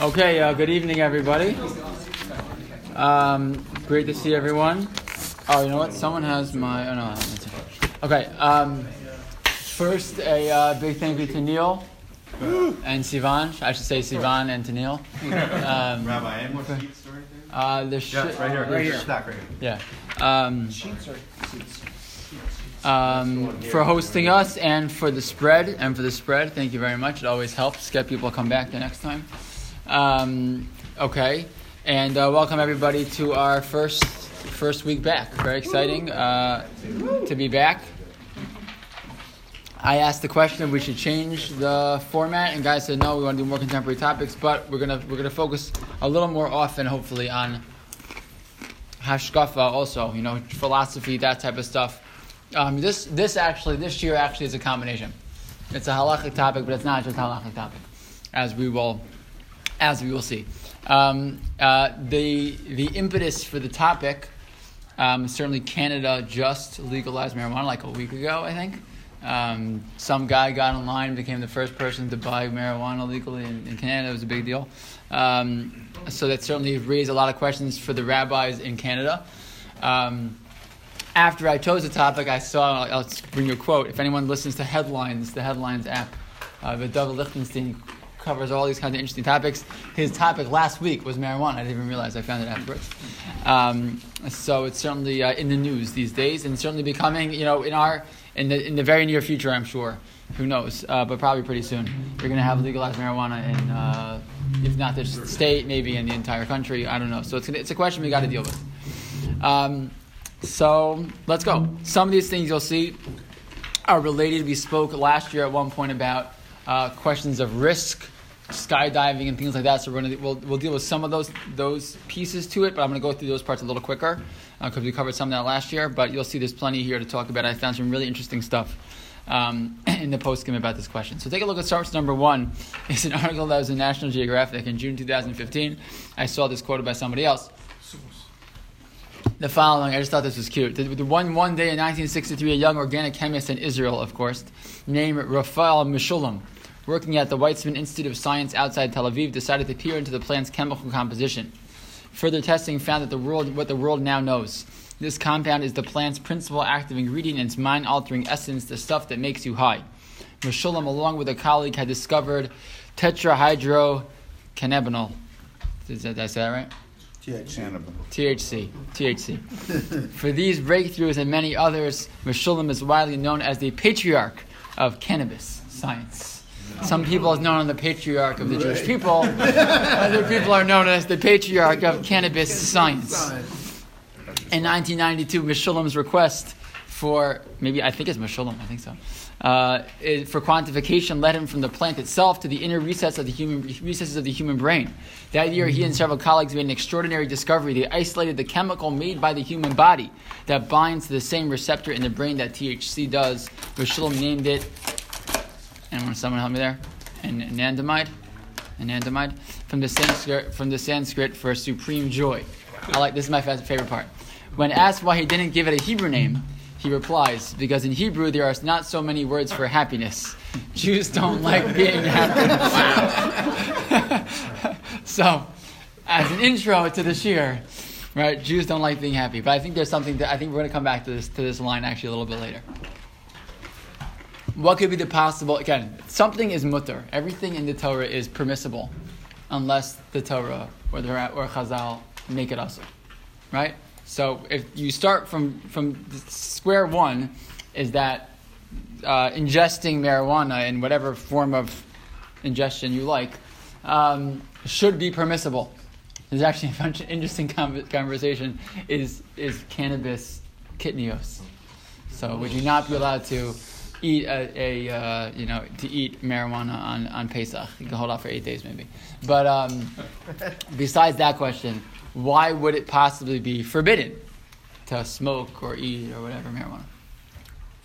Okay, uh, good evening, everybody. Um, great to see everyone. Oh, you know what? Someone has my. Oh, no. that's okay. Okay. Um, first, a uh, big thank you to Neil and Sivan. I should say Sivan and to Neil. Um, Rabbi, and what seats right there? uh, the sh- right here. Right here. Stack right here. Yeah. Um, um, for hosting us and for the spread and for the spread. Thank you very much. It always helps get people to come back the next time. Um, okay, and uh, welcome everybody to our first first week back. Very exciting uh, to be back. I asked the question if we should change the format, and guys said no. We want to do more contemporary topics, but we're gonna we're gonna focus a little more often, hopefully, on hashkafa also. You know, philosophy, that type of stuff. Um, this this actually this year actually is a combination. It's a halachic topic, but it's not just a halachic topic, as we will as we will see. Um, uh, the the impetus for the topic um, certainly Canada just legalized marijuana like a week ago, I think. Um, some guy got online became the first person to buy marijuana legally in, in Canada. It was a big deal. Um, so that certainly raised a lot of questions for the rabbis in Canada. Um, after I chose the topic, I saw, I'll bring you a quote. If anyone listens to Headlines, the Headlines app, uh, the David Lichtenstein covers all these kinds of interesting topics. His topic last week was marijuana. I didn't even realize I found it afterwards. Um, so it's certainly uh, in the news these days, and certainly becoming, you know, in our in the in the very near future, I'm sure. Who knows? Uh, but probably pretty soon, you're going to have legalized marijuana in, uh, if not the state, maybe in the entire country. I don't know. So it's gonna, it's a question we got to deal with. Um, so let's go. Some of these things you'll see are related. We spoke last year at one point about uh, questions of risk, skydiving, and things like that. So we're gonna we'll, we'll deal with some of those those pieces to it, but I'm gonna go through those parts a little quicker because uh, we covered some of that last year. But you'll see there's plenty here to talk about. I found some really interesting stuff. Um, in the post about this question. So take a look at source number one. It's an article that was in National Geographic in June 2015. I saw this quoted by somebody else the following. I just thought this was cute. The, the one one day in 1963, a young organic chemist in Israel, of course, named Rafael Mechoulam, working at the Weizmann Institute of Science outside Tel Aviv, decided to peer into the plant's chemical composition. Further testing found that the world, what the world now knows. This compound is the plant's principal active ingredient and its mind-altering essence, the stuff that makes you high. Mechoulam, along with a colleague, had discovered tetrahydrocannabinol. Did I say that right? THC. THC. THC. For these breakthroughs and many others, Mechoulam is widely known as the patriarch of cannabis science. Some people are known as the patriarch of the Jewish people. Other people are known as the patriarch of cannabis science. In 1992, Mechoulam's request for maybe I think it's Mechoulam, I think so uh, for quantification led him from the plant itself to the inner recess of the human, recesses of the human brain. That year, he and several colleagues made an extraordinary discovery. They isolated the chemical made by the human body that binds to the same receptor in the brain that THC does. Rishonim named it, and when someone help me there, an anandamide, anandamide from the Sanskrit, from the Sanskrit for supreme joy. I like this is my favorite part. When asked why he didn't give it a Hebrew name, he replies, because in Hebrew there are not so many words for happiness. Jews don't like being happy. so, as an intro to the shir, right? Jews don't like being happy. But I think there's something that I think we're going to come back to this to this line actually a little bit later. What could be the possible? Again, something is mutter. Everything in the Torah is permissible, unless the Torah or the or Chazal make it also, right? So if you start from, from square one, is that uh, ingesting marijuana in whatever form of ingestion you like um, should be permissible. There's actually a bunch of interesting conversation. Is is cannabis kitnios? So would you not be allowed to eat a, a uh, you know to eat marijuana on, on Pesach? You can hold off for eight days maybe. But um, besides that question, why would it possibly be forbidden to smoke or eat or whatever marijuana?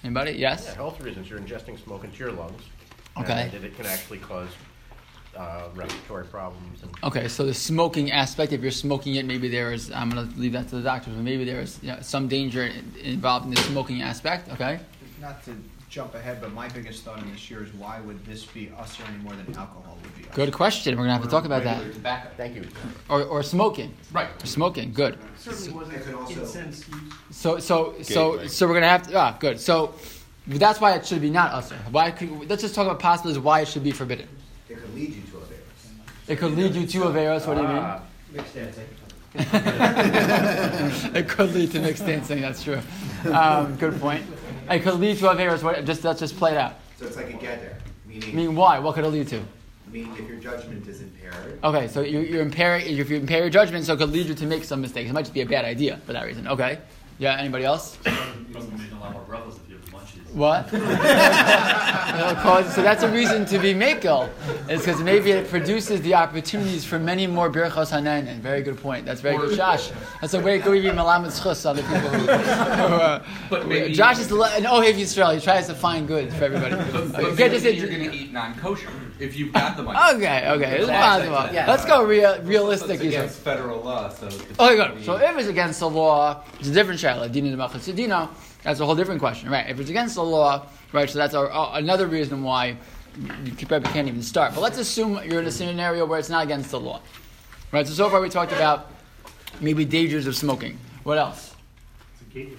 Anybody? Yes? Yeah, health reasons. You're ingesting smoke into your lungs. Okay. And it can actually cause uh, respiratory problems. And okay, so the smoking aspect, if you're smoking it, maybe there is, I'm going to leave that to the doctors, but maybe there is you know, some danger involved in the smoking aspect, okay? Not to jump ahead, but my biggest thought in this year is why would this be assur any more than alcohol would be Good question. We're gonna have to talk about that. Regular tobacco. Thank you. Or, or smoking. Right. Or smoking. Good. Certainly wasn't incense used. So so so Gateway. so we're gonna have to. Ah, good. So that's why it should be not assur. Why? Could, let's just talk about possibilities why it should be forbidden. It could lead you to a virus. It could lead you to averos. What do you mean? Ah, Mixed dancing. it could lead to mixed dancing. That's true. Um, good point. It could lead to averos. What? Just let's just play it out. So it's like a gather, I meaning, mean, why? What could it lead to? meaning if your judgment is impaired, Okay, so you, you're impairing. If you impair your judgment, so it could lead you to make some mistakes. It might just be a bad idea for that reason. Okay. Yeah. Anybody else? What? It'll cause- so that's a reason to be makel. Is because maybe it produces the opportunities for many more birchos hanehenin. Very good point. That's very good, Josh. That's a way to be malamed schus other people who. who uh, But maybe- Josh is the, le- an Ohev Yisrael. He tries to find good for everybody. But, but Okay, maybe just you're going to eat non-kosher if you've got the money. Okay, okay, it's possible. Yeah. Let's go real, realistic. It's against federal law, so. Okay, good. So if it's against the law, it's a different shaila. Dina Dina, that's a whole different question, right? If it's against the law, right? So that's our, uh, another reason why you probably can't even start. But let's assume you're in a scenario where it's not against the law, right? So so far we talked about maybe dangers of smoking. What else? It's a gateway.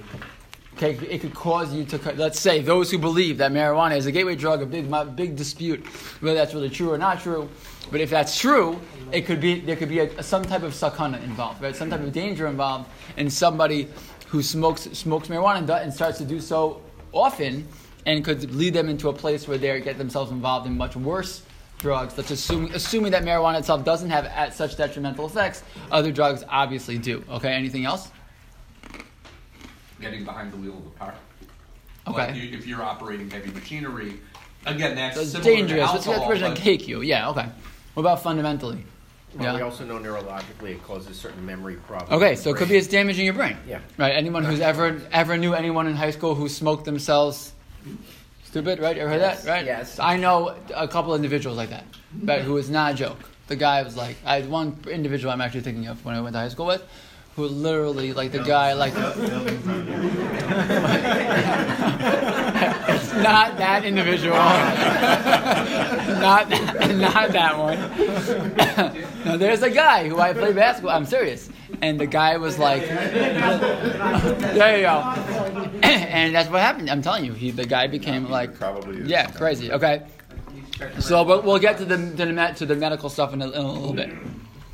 Okay, it could cause you to. Let's say those who believe that marijuana is a gateway drug, a big, big dispute whether that's really true or not true. But if that's true, it could be there could be a, some type of sakana involved, right? Some type of danger involved in somebody who smokes smokes marijuana and, and starts to do so often, and could lead them into a place where they get themselves involved in much worse drugs. Let's assume assuming that marijuana itself doesn't have at such detrimental effects. Other drugs obviously do. Okay, anything else? Getting behind the wheel of a car. Okay. Like you, if you're operating heavy machinery, again, that's So similar dangerous. alcohol. going to but- cake you. Yeah, okay. What about fundamentally? Well, we also know neurologically it causes certain memory problems. Okay, so the it could be brain. it's damaging your brain. Yeah. Right. Anyone who's ever ever knew anyone in high school who smoked themselves stupid, right? Ever heard Yes, that? Right. yes. I know a couple individuals like that, right? Who is not a joke. The guy was like, I had one individual I'm actually thinking of when I went to high school with, who literally like the guy like. it's not that individual. not that, not that one. no, there's a guy who I play basketball. I'm serious, and the guy was like, there you go. and that's what happened. I'm telling you, he the guy became like, Probably yeah, crazy. Okay. So we'll, we'll get to the to the, med- to the medical stuff in a, in a little bit.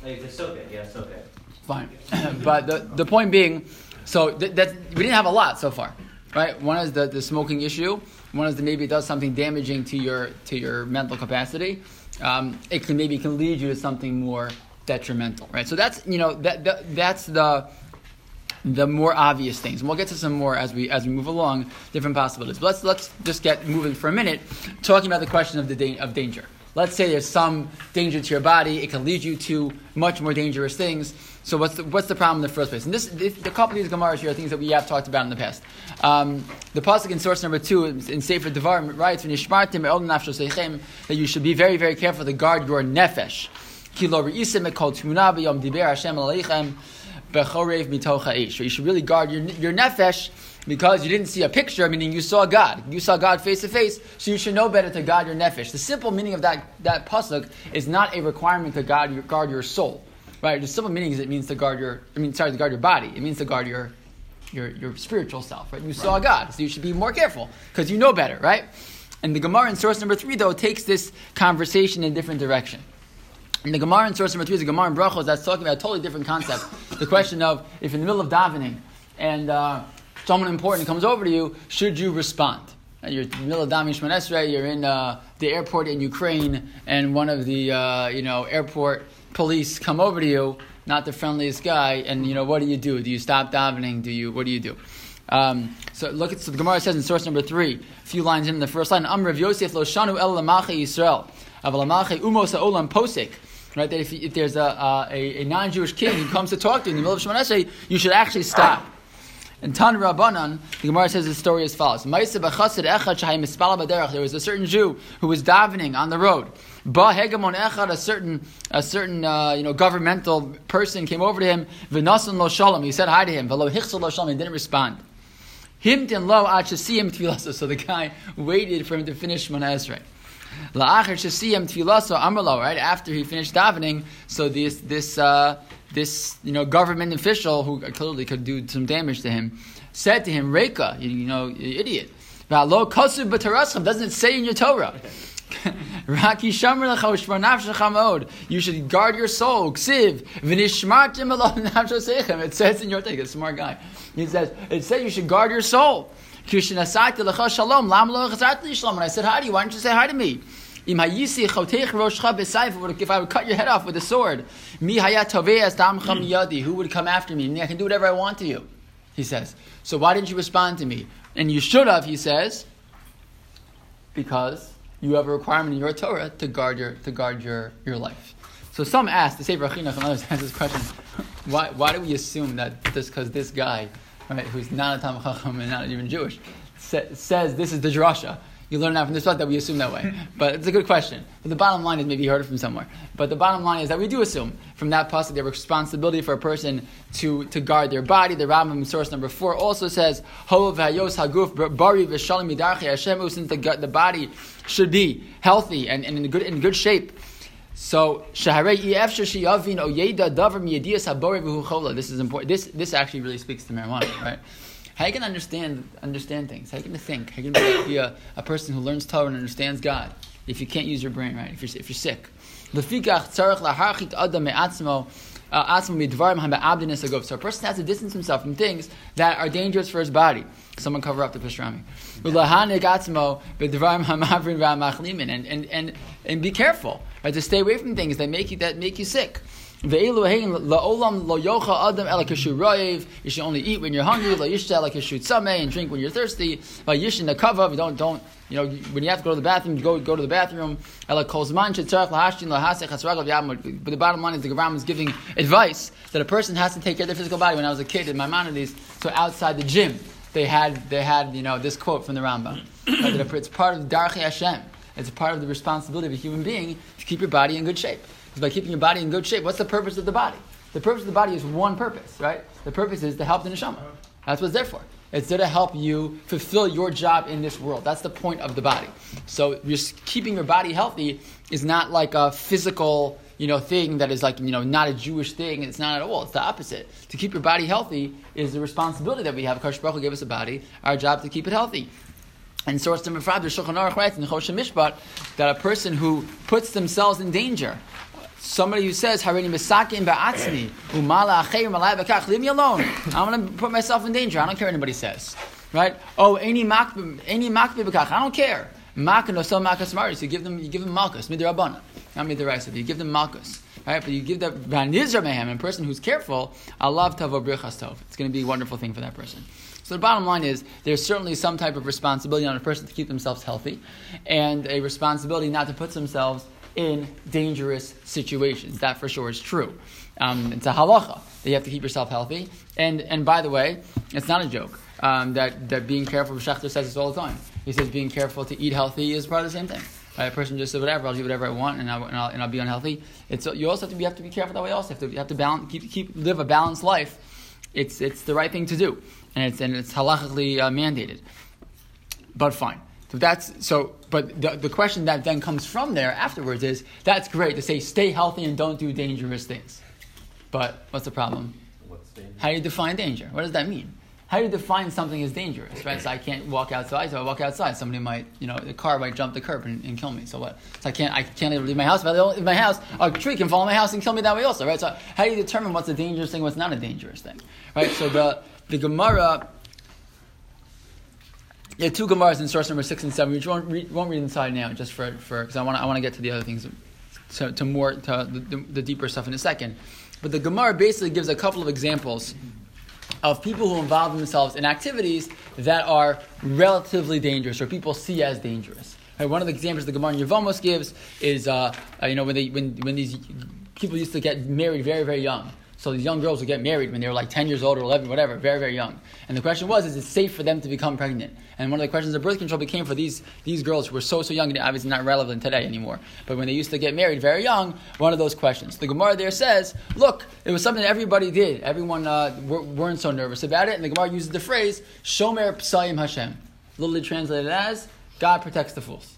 Like, it's okay, yeah, it's okay. Fine. but the, the point being, so th- that we didn't have a lot so far, right? One is the, the smoking issue. One is that maybe it does something damaging to your to your mental capacity. Um, it can maybe can lead you to something more detrimental, right? So that's you know that, that that's the the more obvious things. And we'll get to some more as we as we move along, different possibilities. But let's let's just get moving for a minute, talking about the question of the da- of danger. Let's say there's some danger to your body; it can lead you to much more dangerous things. So what's the, what's the problem in the first place? And this, this the couple of these gemaras here are things that we have talked about in the past. Um, the pasuk in source number two in Sefer Devarim writes, that you should be very very careful to guard your nefesh. Ish. You should really guard your, your nefesh because you didn't see a picture, meaning you saw God. You saw God face to face, so you should know better to guard your nefesh. The simple meaning of that, that pasuk is not a requirement to guard your, guard your soul. Right? The simple meaning is it means to guard your, I mean, sorry, to guard your body. It means to guard your, your, your spiritual self, right? You saw God, so you should be more careful because you know better, right? And the Gemara in source number three, though, takes this conversation in a different direction. And the Gemara in source number three is a Gemara in Brachos that's talking about a totally different concept. the question of if in the middle of davening and uh, someone important comes over to you, should you respond? And you're in the middle of davening Shemon you're in uh, the airport in Ukraine, and one of the uh, you know airport police come over to you, not the friendliest guy, and you know what do you do? Do you stop davening? Do you what do you do? Um, so look at so the Gemara says in source number three, a few lines in the first line, Amr of Yosef lo shanu el lamache Yisrael, aval lamache umos ha'olam posek. Right, that if, if there's a, a, a non-Jewish king who comes to talk to you in the middle of Shemon Esrei, you should actually stop. And Tan Rabbanan, the Gemara says the story as follows. There was a certain Jew who was davening on the road. Ba hegemon echad, a certain a certain uh, you know governmental person came over to him. V'nasan lo shalom. He said hi to him. V'lo hichsel lo shalom. He didn't respond. Himtin lo ad shesiyim tefilasa. So the guy waited for him to finish Shemon Esrei. La'achar shesiyam tfilaso amrlo. Right after he finished davening, so this this uh, this you know government official who clearly could do some damage to him said to him, "Reka, you, you know, idiot." Doesn't it say in your Torah. Raki shamar lecha u'shmar nafshecha mod. You should guard your soul. Ksiv v'nishmartim alo nafshosechem. It says in your take, a smart guy. He says it says you should guard your soul. Kishinasati lecha shalom. Lam lo chazarti li shalom. When I said hi to you, why didn't you say hi to me? Im hayisi chotech roshcha b'sayf. If I would cut your head off with a sword, mi hayat toveas damcham hmm. yadi. Who would come after me? I can do whatever I want to you. He says. So why didn't you respond to me? And you should have. He says. Because you have a requirement in your Torah to guard your to guard your, your life. So some ask, the Sefer HaChinuch and others ask this question: Why why do we assume that just because this guy, right, who's not a Tam Chacham and not even Jewish, sa- says this is the drasha? You learn that from this, that we assume that way. But it's a good question. But the bottom line is maybe you heard it from somewhere. But the bottom line is that we do assume from that pasuk the responsibility for a person to, to guard their body. The Rambam source number four also says, "Hov hayos haguf bari Hashem." Since the, gut- the body should be healthy and, and in good in good shape. So shaharei efshar sheyavin oyeda davar miyadias habori v'hu This is important. This this actually really speaks to marijuana, right? How you can understand understand things? How you can think? How you can be a, a person who learns Torah and understands God if you can't use your brain right? If you're if you're sick. Uh, so a person has to distance himself from things that are dangerous for his body. Someone cover up the pastrami. And, and, and, and be careful, right? To stay away from things that make you, that make you sick. You should only eat when you're hungry, and drink when you're thirsty. Don't, don't, you know, when you have to go to the bathroom, go, go to the bathroom. But the bottom line is the Ram is giving advice that a person has to take care of their physical body. When I was a kid in Maimonides, so outside the gym, they had, they had, you know, this quote from the Rambam. that it's part of Darchi Hashem. It's a part of the responsibility of a human being to keep your body in good shape. Because by keeping your body in good shape, what's the purpose of the body? The purpose of the body is one purpose, right? The purpose is to help the neshama. That's what it's there for. It's there to help you fulfill your job in this world. That's the point of the body. So just keeping your body healthy is not like a physical, you know, thing that is like, you know, not a Jewish thing. It's not at all. It's the opposite. To keep your body healthy is the responsibility that we have. Kadosh Baruch Hu gave us a body. Our job is to keep it healthy. And source number five, the Shulchan Aruch writes in the Choshen Mishpat that a person who puts themselves in danger, somebody who says, Harini Misakin Ba'atzmi, Umala Acheir Malai Bakach, leave me alone. I'm going to put myself in danger. I don't care what anybody says. Right? Oh, any makbi Bakach, I don't care. Makan or so Makas Maris, you give them, you give them Malkus, Midirabana, not Midiraisa, you give them Malkus. Right? But you give that Vanizra Mehem, a person who's careful, I love Tavo Brichas Tov. It's going to be a wonderful thing for that person. So the bottom line is there's certainly some type of responsibility on a person to keep themselves healthy, and a responsibility not to put themselves in dangerous situations. That for sure is true. Um, it's a halacha that you have to keep yourself healthy. And and by the way, it's not a joke um, that that being careful. Schachter says this all the time. He says being careful to eat healthy is part of the same thing. Right? A person just says whatever, I'll do whatever I want, and I'll, and I'll, and I'll be unhealthy. It's you also have to be, have to be careful that way. Also, you have to, you have to balance, keep, keep live a balanced life. It's it's the right thing to do and it's and it's halachically uh, mandated. But fine. So that's so. But the, the question that then comes from there afterwards is that's great to say stay healthy and don't do dangerous things. But what's the problem? What's? How do you define danger? What does that mean? How do you define something as dangerous? Right. So I can't walk outside. So I walk outside. Somebody might, you know, the car might jump the curb and, and kill me. So what? So I can't. I can't even leave my house. If I leave my house, a tree can fall in my house and kill me that way also. Right. So how do you determine what's a dangerous thing, what's not a dangerous thing? Right. So the the Gemara. Yeah, two Gemaras in source number six and seven. We won't read, won't read inside now, just for because I want I want to get to the other things, to, to more to the, the, the, deeper stuff in a second. But the Gemara basically gives a couple of examples of people who involve themselves in activities that are relatively dangerous or people see as dangerous. Right, one of the examples the Gemara Yevamos gives is uh, you know when they when when these people used to get married very very young so these young girls would get married when they were like 10 years old or 11, whatever, very, very young. And the question was, is it safe for them to become pregnant? And one of the questions of birth control became for these, these girls who were so, so young, and obviously not relevant today anymore. But when they used to get married very young, one of those questions. The Gemara there says, look, it was something everybody did. Everyone uh, weren't so nervous about it. And the Gemara uses the phrase, Shomer Psayim Hashem. Literally translated as, God protects the fools.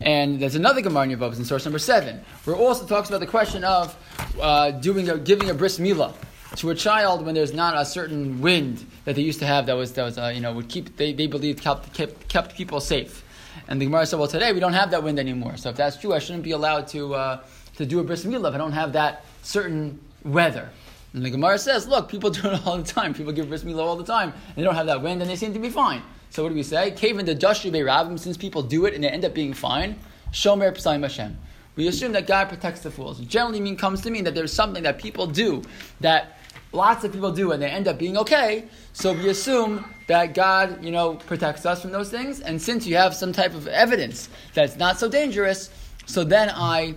And there's another Gemara in Yevamos in source number seven, where it also talks about the question of uh, doing a, giving a bris milah to a child when there's not a certain wind that they used to have that was that was uh, you know would keep they, they believed kept, kept kept people safe. And the Gemara said, well, today we don't have that wind anymore. So if that's true, I shouldn't be allowed to uh, to do a bris milah if I don't have that certain weather. And the Gemara says, look, people do it all the time. People give bris milah all the time, and they don't have that wind, and they seem to be fine. So what do we say? Cave in the Dashri Rabim, since people do it and they end up being fine, Shomer Psaim Hashem. We assume that God protects the fools. It generally mean comes to mean that there's something that people do that lots of people do and they end up being okay. So we assume that God, you know, protects us from those things. And since you have some type of evidence that it's not so dangerous, so then I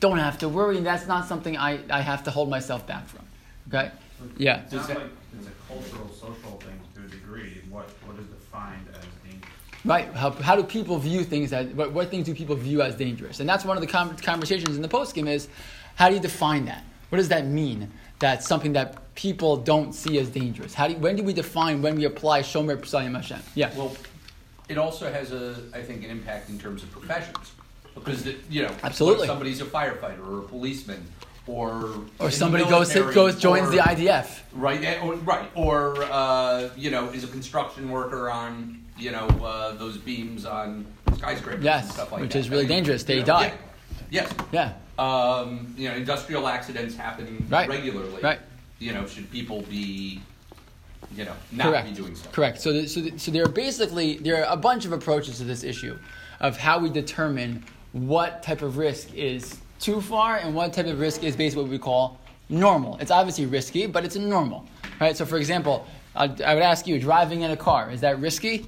don't have to worry, and that's not something I, I have to hold myself back from. Okay? Yeah. It sounds like it's a cultural, social thing to a degree. What, what is defined as dangerous? Right. How, how do people view things that, what, what things do people view as dangerous? And that's one of the com- conversations in the poskim is how do you define that? What does that mean? That's something that people don't see as dangerous. How do you, when do we define when we apply shomer p'sayim Hashem? Yeah. Well, it also has a, I think, an impact in terms of professions because the, you know, Absolutely. somebody's a firefighter or a policeman or or somebody goes goes joins or- the IDF. right, eh, or, right, or uh, you know, is a construction worker on you know uh, those beams on skyscrapers and Yes, stuff like which that. is really I mean, dangerous. They you know, die. yeah. Yes. Yeah. Um, you know, industrial accidents happen Right. regularly. Right. You know, should people be, you know, not Correct. be doing stuff? Correct. So, the, so, the, so there are basically there are a bunch of approaches to this issue of how we determine what type of risk is too far and what type of risk is basically what we call normal. It's obviously risky, but it's normal, right? So, for example, I, I would ask you, driving in a car is that risky?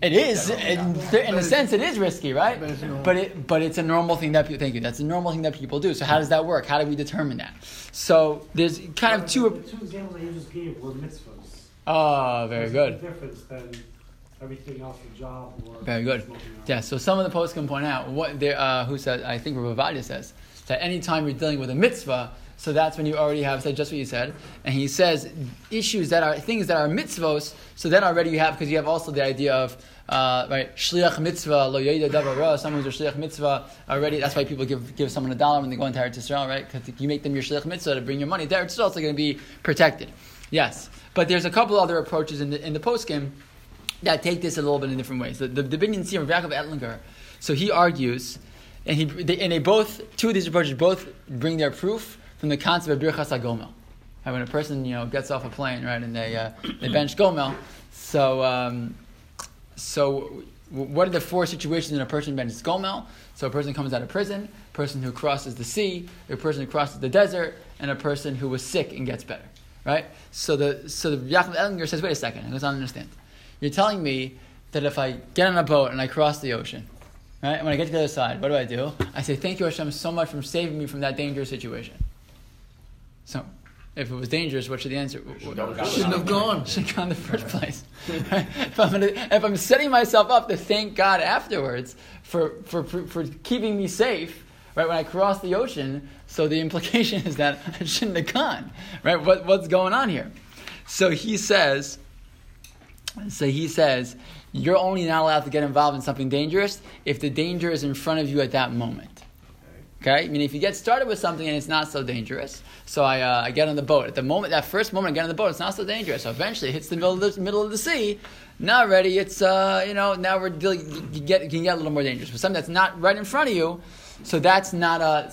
It is, in, in a sense, it is risky, right? But it, but it's a normal thing that people. Thank you. That's a normal thing that people do. So how does that work? How do we determine that? So there's kind of two. The two examples I just gave were mitzvahs. Oh, very good. difference than everything else, a job or. Very good. Yeah, so some of the posts can point out what there, uh, who says, I think Rabbi says, that anytime you're dealing with a mitzvah, so that's when you already have said just what you said. And he says issues that are things that are mitzvos, so then already you have, because you have also the idea of, uh, right, shliach mitzvah, lo yoida davar ra, someone who's a shliach mitzvah already, that's why people give, give someone a dollar when they go into Eretz Yisrael, right? Because you make them your shliach mitzvah to bring your money Yisrael, it's going to be protected. Yes. But there's a couple other approaches in the, in the poskim that take this a little bit in different ways. The, the, the Binyan Seer, Yaakov Ettlinger, so he argues, and, he, they, and they both, two of these approaches both bring their proof from the concept of Birchas HaGomel. Right, when a person, you know, gets off a plane, right, and they, uh, they bench Gomel, so, um, so what are the four situations in a person benches Gomel? So a person comes out of prison, a person who crosses the sea, a person who crosses the desert, and a person who was sick and gets better. Right? So the so the Yaakov Ettlinger says, wait a second, I don't understand. You're telling me that if I get on a boat and I cross the ocean, right, and when I get to the other side, what do I do? I say, thank you Hashem so much for saving me from that dangerous situation. So, if it was dangerous, what should the answer? Shouldn't have gone. Should have gone in the first place. Right? if, I'm gonna, if I'm setting myself up to thank God afterwards for, for, for, for keeping me safe, right, when I cross the ocean, so the implication is that I shouldn't have gone, right? What, what's going on here? So he says, so he says, you're only not allowed to get involved in something dangerous if the danger is in front of you at that moment. Okay? I mean, if you get started with something and it's not so dangerous, so I, uh, I get on the boat. At the moment, that first moment I get on the boat, it's not so dangerous. So eventually it hits the middle of the, middle of the sea. Now ready, it's, uh, you know, now we're dealing, you get, you can get a little more dangerous. But something that's not right in front of you, so that's not a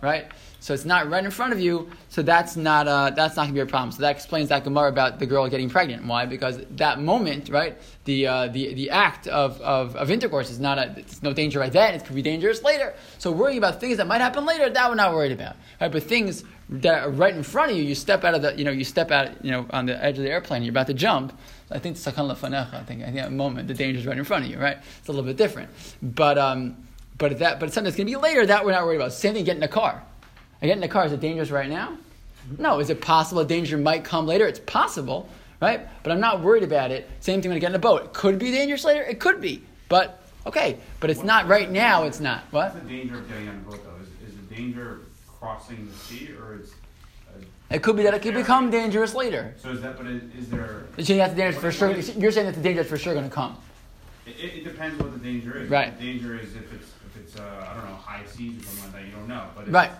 right? So it's not right in front of you, so that's not uh, that's not gonna be a problem. So that explains that Gemara about the girl getting pregnant. Why? Because that moment, right? The uh, the the act of, of, of intercourse is not a it's no danger right then. It could be dangerous later. So worrying about things that might happen later, that we're not worried about. Right? But things that are right in front of you, you step out of the you know you step out you know on the edge of the airplane, you're about to jump. I think sakan lefanecha. I think I think at that moment the danger is right in front of you. Right? It's a little bit different. But um, but that but something that's going to be later, that we're not worried about. Same thing, get in a car. I get in the car. Is it dangerous right now? No. Is it possible a danger might come later? It's possible, right? But I'm not worried about it. Same thing when I get in a boat. It could be dangerous later. It could be. But okay. But it's not right now. It's not. What? What's the danger of getting on a boat though? Is, is the danger crossing the sea or is, It could be that it could become dangerous later. so is that, but is, is there, You're saying that's the danger for sure. You're saying that the danger is for sure going to come. It, it, depends what the danger is. Right. The danger is if it's, if it's, uh, I don't know, high seas or something like that, you don't know, but. Right.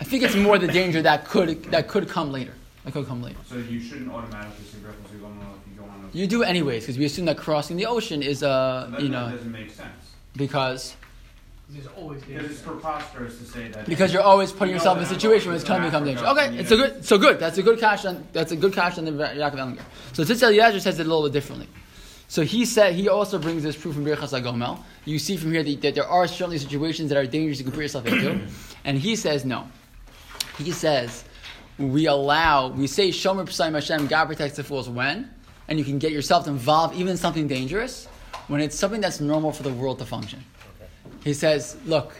I think it's more the danger that could that could come later. That could come later. So you shouldn't automatically say ripples, you don't if you go on a. You do anyways because we assume that crossing the ocean is uh That, you that know doesn't make sense. because There's always Because it's preposterous to say that. because you're always putting You yourself in a situation where it's to going to become Africa, dangerous. Okay, you it's a good so good. That's a good cash on that's a good cash on the Yaakov Ettlinger. So Tzitz Eliezer says it a little bit differently. So he said he also brings this proof from Birchas HaGomel. You see from here that, that there are certainly situations that are dangerous you can put yourself into, and he says no. He says we allow we say Shomer P'sayim Hashem God protects the fools when, and you can get yourself involved even in something dangerous when it's something that's normal for the world to function. He says, look,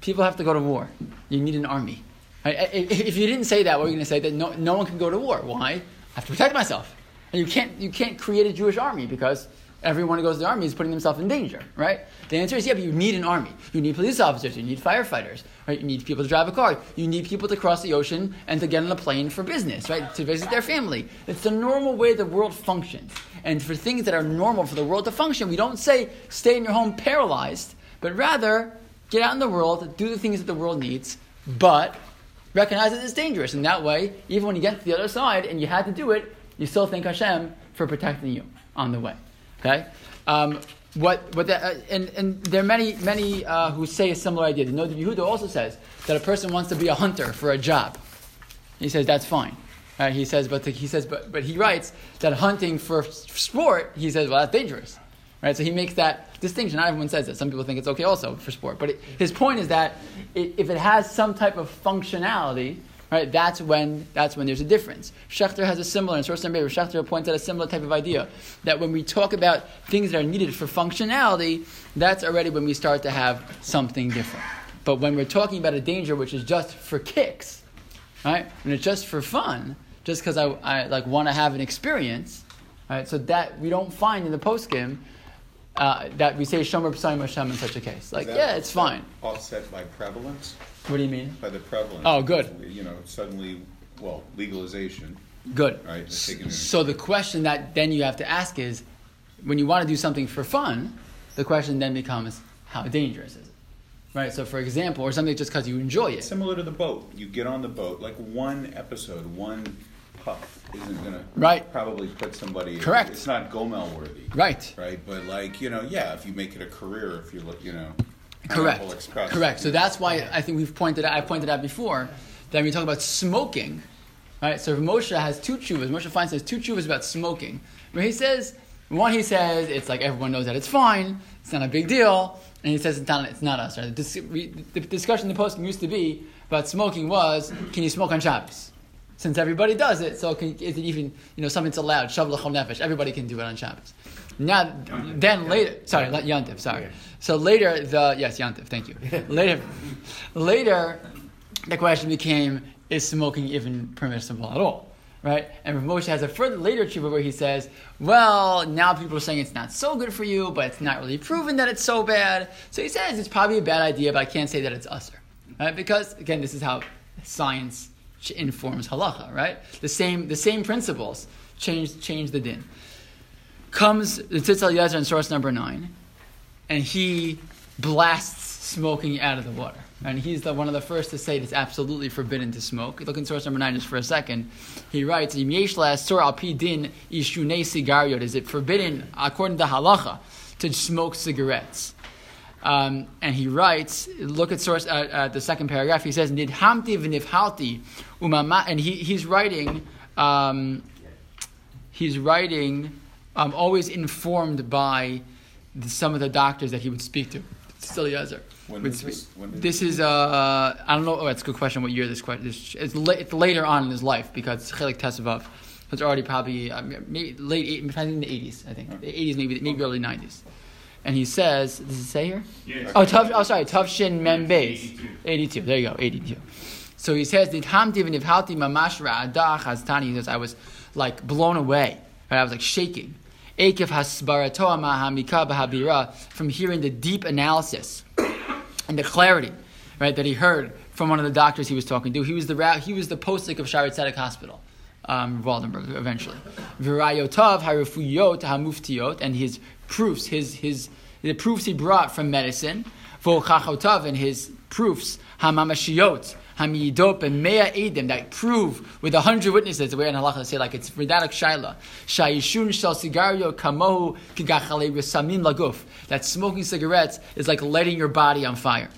people have to go to war. You need an army. Right? I- i- If you didn't say that, what are you going to say? That no, no one can go to war. Why? I have to protect myself. And you can't, you can't create a Jewish army because everyone who goes to the army is putting themselves in danger, right? The answer is yeah, but you need an army. You need police officers. You need firefighters, right? You need people to drive a car. You need people to cross the ocean and to get on a plane for business, right? To visit their family. It's the normal way the world functions. And for things that are normal for the world to function, we don't say stay in your home paralyzed, but rather get out in the world, do the things that the world needs, but recognize that it's dangerous. And that way, even when you get to the other side and you had to do it, you still thank Hashem for protecting you on the way. Okay? Um, what, what the, uh, and, and there are many, many uh, who say a similar idea. The Noda Yehuda also says that a person wants to be a hunter for a job. He says that's fine. Right? He says, but the, he says, but, but he writes that hunting for sport, he says, well, that's dangerous. Right? So he makes that distinction. Not everyone says that. Some people think it's okay also for sport. But it, his point is that it, if it has some type of functionality, right, that's when that's when there's a difference. Schechter has a similar, and Source Number Schechter points out a similar type of idea that when we talk about things that are needed for functionality, that's already when we start to have something different. But when we're talking about a danger which is just for kicks, right? And it's just for fun, just because I, I like want to have an experience, right? So that we don't find in the poskim uh, that we say shomer p'sayim Hashem in such a case. Like, yeah, it's fine. Offset by prevalence, What do you mean? by the prevalence. Oh, good. You know, suddenly, well, legalization, Good. right? in- So the question that then you have to ask is, when you want to do something for fun, the question then becomes, how dangerous is it? Right. So, for example, or something just because you enjoy it. Similar to the boat. You get on the boat, like one episode, one puff isn't gonna Right. probably put somebody. Correct. It's not Gomel worthy. Right. Right. But like you know, yeah, if you make it a career, if you look, you know. Correct. Correct. So that's why I think we've pointed out, I pointed out before that when we talk about smoking, right? So Moshe has two chuvas. Moshe Feinstein has two chuvas about smoking. Where he says, one he says it's like everyone knows that it's fine, it's not a big deal, and he says it's not, it's not us. Right? The, dis- we, the discussion in the post used to be about smoking was, can you smoke on Shabbos? Since everybody does it, so can, is it even you know something something's allowed? Shav nefesh. Everybody can do it on Shabbos. Now, then later, sorry, not Yantiv, sorry. So later, the yes, Yantiv, thank you. Later, later, the question became: Is smoking even permissible at all? Right? And Rav Moshe has a further later tshuva where he says, "Well, now people are saying it's not so good for you, but it's not really proven that it's so bad." So he says it's probably a bad idea, but I can't say that it's assur, right? Because again, this is how science informs halacha, right? The same, the same principles change change the din comes the Tzitz Eliezer in source number nine, and he blasts smoking out of the water. And he's the, one of the first to say it's absolutely forbidden to smoke. Look in source number nine just for a second. He writes, "Im yesh la'asor al pi din ishunei sigariot." Is it forbidden according to halacha to smoke cigarettes? Um, and he writes, look at source uh, uh, the second paragraph. He says, "Nidhamti v'nifhalti umama," and he, he's writing. Um, he's writing, um, always informed by the, some of the doctors that he would speak to. Tzitz Eliezer. When would speak- this? When this is uh, I don't know. Oh, that's a good question. What year this question? This, it's, la- it's later on in his life because it's Chelik Tesavav. It's already probably uh, maybe late, eight- I think in the eighties. I think the eighties, maybe maybe early nineties. And he says, does it say here? Yeah. Oh, tough. Oh, sorry, tough shin mem 82. There you go, 82. So he says, "Did hamti v'nivhalti mamash ra'adah chaztani." He says, "I was like blown away. Right? I was like shaking." Ekev hasbarato mahamika b'habira from hearing the deep analysis and the clarity, right, that he heard from one of the doctors he was talking to. He was the he was the postic of Shaare Tzedek Hospital, um, Waldenberg, eventually. V'rayotov harufuyot hamuftiot, and his proofs, his his the proofs he brought from medicine, v'ochachotav and his proofs hamamashiyot. Hamiyidop and Mea Edim that prove with a hundred witnesses the way in halacha say like it's Ridanak Shaila Shayishun Shal Sigario Kamohu Kigachale Samim Laguf that smoking cigarettes is like lighting your body on fire.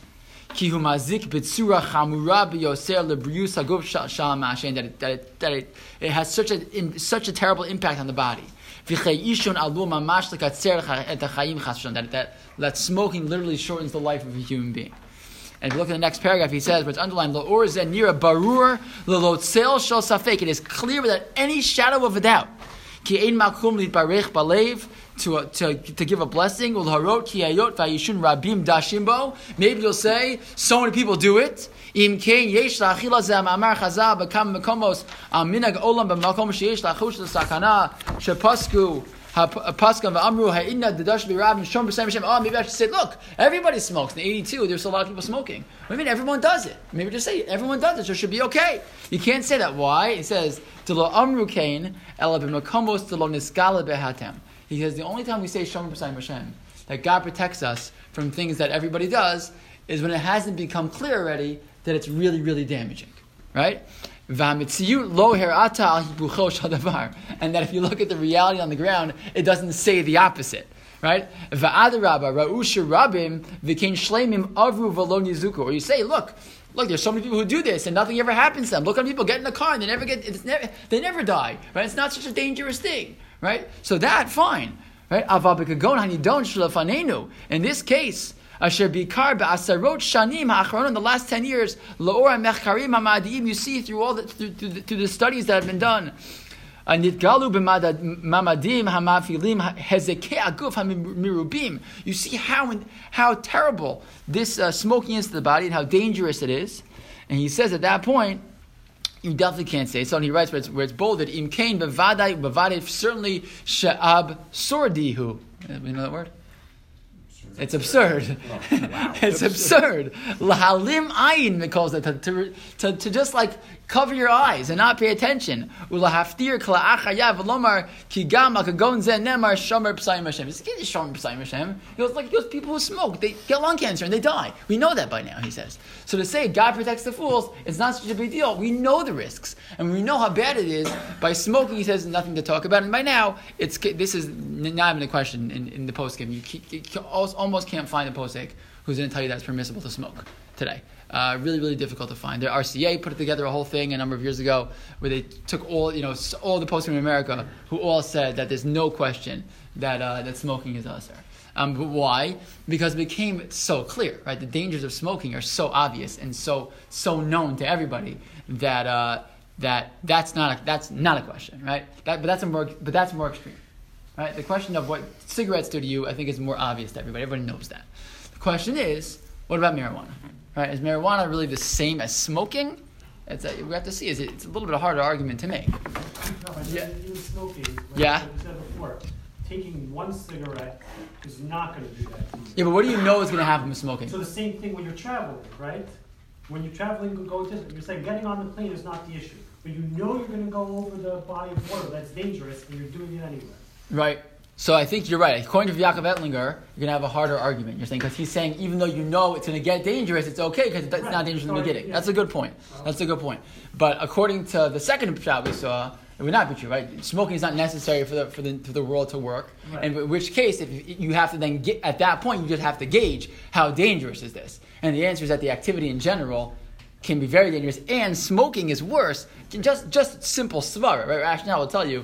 Ki hu mazik bitsura chamura biyoser lebrius haguf shalom mashen that it, that it, that it, it has such a in, such a terrible impact on the body. That that that smoking literally shortens the life of a human being. And if you look at the next paragraph, he says, where it's underlined, Lo'or zenira barur lelotzel shel safek. It is clear without any shadow of a doubt. Ki ein makum litbarech balev to, uh, to, to give a blessing. Ulharot ki ayot vayishun rabim dashimbo. Maybe you'll say, so many people do it. Im kein yesh la'achila ze amar chazal bekam mekomos minag olam b'makom sheyesh la'chush l'sakana shepasku Uh, Paskan v'amru ha'inna dedash b'rabim shom Hashem. Oh, maybe I should say, look, everybody smokes. In 82, there's a lot of people smoking. You mean everyone does it? Maybe just say everyone does it, so it should be okay. You can't say that. Why? It says, Delo amru kain ela b'makomos delo niskala behatem. He says the only time we say shom Hashem, that God protects us from things that everybody does, is when it hasn't become clear already that it's really, really damaging. Right? And that if you look at the reality on the ground, it doesn't say the opposite. Right? Or you say, look, look, there's so many people who do this and nothing ever happens to them. Look how people get in the car and they never get, never, they never die. Right? It's not such a dangerous thing. Right? So that, fine. Right? In this case, In the last ten years, you see through all the, through, through, the, through the studies that have been done, hamafilim. You see how how terrible this uh, smoking is to the body and how dangerous it is. And he says at that point, you definitely can't say. So he writes where it's, where it's bolded, im kain bevadai bevadai certainly she'ab sordihu. You know that word? It's absurd. Oh, it's absurd. Lahalim ayin calls it to, to, to, to just like cover your eyes and not pay attention. Ulahaftir kla'achayav v'lomar ki gam akagon. It's. He goes like those people who smoke, they get lung cancer and they die. We know that by now. He says. So to say God protects the fools, it's not such a big deal. We know the risks and we know how bad it is. By smoking, he says nothing to talk about. And by now, it's this is not even a question in, in the poskim. You, you almost can't find a posek who's going to tell you that it's permissible to smoke today. Uh, really, really difficult to find. The RCA put together a whole thing a number of years ago where they took all, you know, all the postmen in America who all said that there's no question that uh, that smoking is us. Um, but why? Because it became so clear, right? The dangers of smoking are so obvious and so so known to everybody that uh, that that's not a, that's not a question, right? That, but that's a more but that's more extreme, right? The question of what cigarettes do to you, I think, is more obvious to everybody. Everybody knows that. The question is, what about marijuana? Right? Is marijuana really the same as smoking? It's a, we have to see. Is it, it's a little bit a harder argument to make. No, Yeah. smoking, like Yeah. Before, taking one cigarette is not going to do that to. Yeah, but what do you know is going to happen with smoking? So the same thing when you're traveling, right? When you're traveling, go to, you're saying getting on the plane is not the issue. But you know you're going to go over the body of water that's dangerous and you're doing it anyway. Right. So I think you're right. According to Yaakov Ettlinger, you're going to have a harder argument. You're saying because he's saying even though you know it's going to get dangerous, it's okay because it's Right. not dangerous in the beginning. yeah. That's a good point. That's a good point. But according to the second shot we saw, it would not be true, right? Smoking is not necessary for the for the for the world to work. Right. And in which case, if you have to then get at that point, you just have to gauge how dangerous is this. And the answer is that the activity in general can be very dangerous, and smoking is worse. Just just simple svara, right? Rationale will tell you,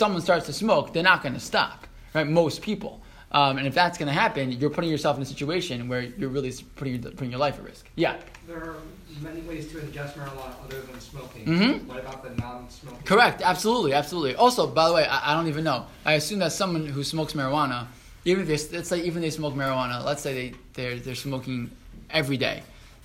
someone starts to smoke, they're not going to stop, right? Most people. Um, and if that's going to happen, you're putting yourself in a situation where you're really putting your, putting your life at risk. Yeah, There are many ways to ingest marijuana other than smoking. Mhm. What about the non-smoking? correct. Absolutely, absolutely. Also, by the way, I, I don't even know. I assume that someone who smokes marijuana, even if they, let's say even they smoke marijuana, let's say they they're they're smoking every day.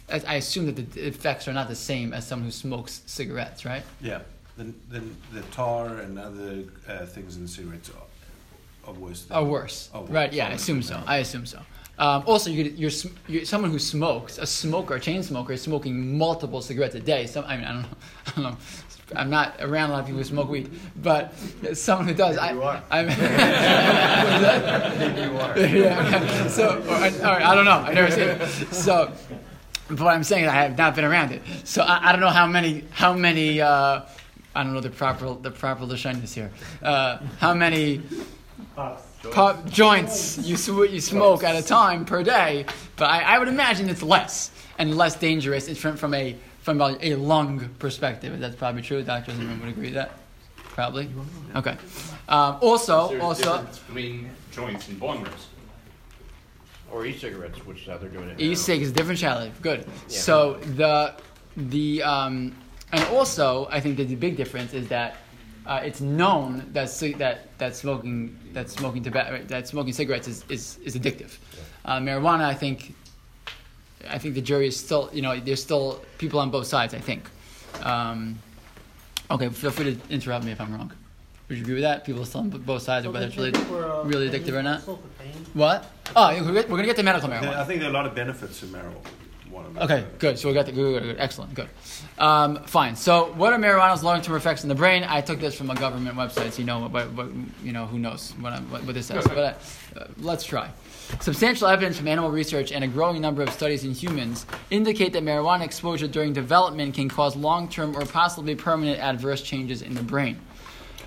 I I assume that the effects are not the same as someone who smokes cigarettes, right? Yeah, then, then the tar and other uh, things in the cigarettes are, are worse. Than, Or worse. are worse. Right, yeah, I assume so. I assume so. Um, also, you could, you're, you're someone who smokes, a smoker, a chain smoker, is smoking multiple cigarettes a day. Some, I mean, I don't know. I don't know. I'm not around a lot of people who smoke weed, but someone who does, I, you are. I'm. yeah. So, or, all right, I don't know. I've never seen it. So, but what I'm saying is I have not been around it. So I, I don't know how many how many uh, I don't know the proper the proper lashonis here. Uh, how many Pops. pop joints you sw- you smoke at a time per day? But I, I would imagine it's less and less dangerous. It's from from a from a, a lung perspective. That's probably true. Doctors in the room would agree with that. Probably. Okay. Um, also, also. difference between joints and bong rips. Or e-cigarettes, which is how they're doing it. E-cig is a different challenge. Good. So the the um, and also I think that the big difference is that uh, it's known that that that smoking that smoking tobacco that smoking cigarettes is is, is addictive. Uh, marijuana, I think. I think the jury is still, you know, there's still people on both sides. I think. Um, okay, feel free to interrupt me if I'm wrong. Would you agree with that? People still on both sides of whether it's really, really addictive or not. What? Oh, we're we're gonna get to medical marijuana. I think there are a lot of benefits to marijuana. Okay, good. So we got the good, good, good. excellent, good. Um, fine. So, what are marijuana's long-term effects in the brain? I took this from a government website, so you know, but, but you know, who knows what, what, what this says. But uh, uh, let's try. Substantial evidence from animal research and a growing number of studies in humans indicate that marijuana exposure during development can cause long-term or possibly permanent adverse changes in the brain.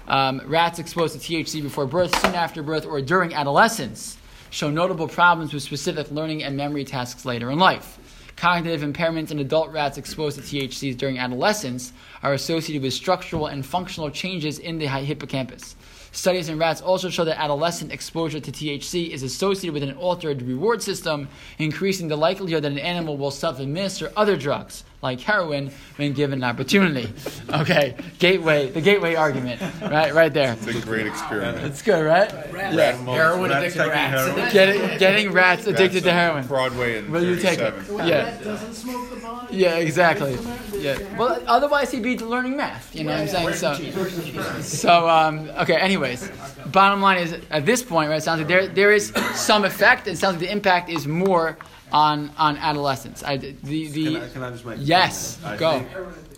Um, rats exposed to THC before birth, soon after birth, or during adolescence show notable problems with specific learning and memory tasks later in life. Cognitive impairments in adult rats exposed to THCs during adolescence are associated with structural and functional changes in the hippocampus. Studies in rats also show that adolescent exposure to THC is associated with an altered reward system, increasing the likelihood that an animal will self administer other drugs, like heroin, when given an opportunity. Okay, gateway, the gateway argument, right, right there. It's a great experiment. It's good, right? Rats. Yeah. Heroin Rats addicted taking rats. heroin. Getting, getting rats addicted to heroin. Broadway and Will you take it? 37. Yeah. doesn't smoke the bond. Yeah, exactly. Yeah. Well, otherwise he'd be learning math. You know what I'm saying? So, so um, okay. Anyways, bottom line is at this point, right? It sounds like there there is some effect. It sounds like the impact is more on on adolescents. I, the the Can I, can I just make a Yes. I go. Think,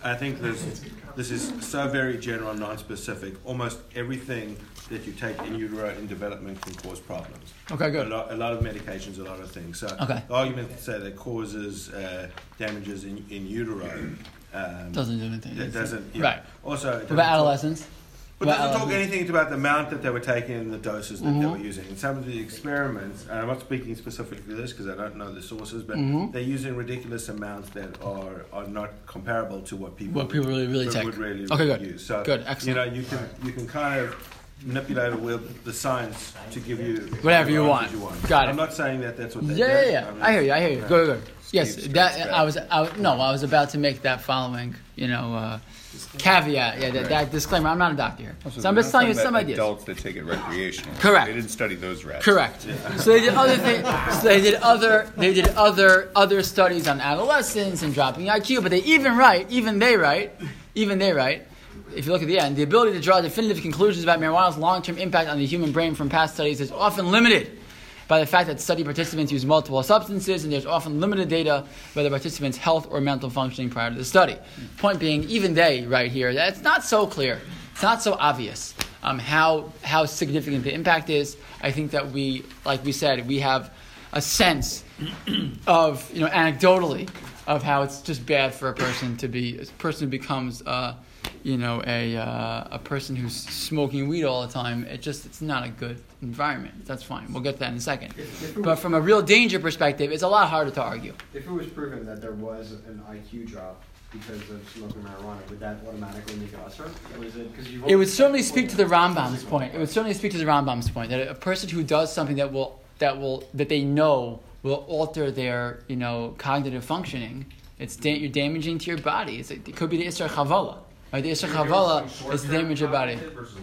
I think this, this is so very general, non-specific. Almost everything that you take in utero in development can cause problems. okay, A good. lot, a lot of medications, a lot of things. So Okay. the argument to say that causes uh, damages in, in utero um, Doesn't do anything. It doesn't. yeah. Right. Also, about adolescents? But it doesn't talk adolescents? anything about the amount that they were taking and the doses that they Mhm. were using. In some of the experiments, and I'm not speaking specifically to this because I don't know the sources, but Mhm. they're using ridiculous amounts that are, are not comparable to what people What people really really would, take. would really, Okay, really good. use. So Good, excellent. You know, you can you can kind of manipulate it with the science to give you Whatever you want. answers you Got it. I'm not saying that that's what they Yeah, did. yeah, yeah. mean, I hear you. I hear you. yeah. Good, good. Yes, Steve that Strauss I was. I no, I was about to make that following. You know, uh, caveat. Yeah, that, that disclaimer. I'm not a doctor here, Also, so I'm just telling you some about ideas. Adults that take it recreational. Correct. They didn't study those rats. Correct. So they did other things. So they did other. They did other other studies on adolescents and dropping IQ. But they even write. Even they write. Even they write. If you look at the end, the ability to draw definitive conclusions about marijuana's long-term impact on the human brain from past studies is often limited by the fact that study participants use multiple substances and there's often limited data about the participants' health or mental functioning prior to the study. Point being, even they right here, that it's not so clear, it's not so obvious um, how how significant the impact is. I think that we, like we said, we have a sense of you know anecdotally of how it's just bad for a person to be a person who becomes uh, you know a uh, a person who's smoking weed all the time. It just it's not a good environment. That's fine. We'll get to that in a second. But from a real danger perspective, it's a lot harder to argue. If it was proven that there was an IQ drop because of smoking marijuana, would that automatically make it assur? It? It would certainly speak to the Rambam's point. It would certainly speak to the Rambam's point that a person who does something that will that will that they know will alter their you know cognitive functioning. It's da- you're damaging to your body. It's, it could be the Isser Chavala. Right? The Isser Chavala is the damage it. Versus?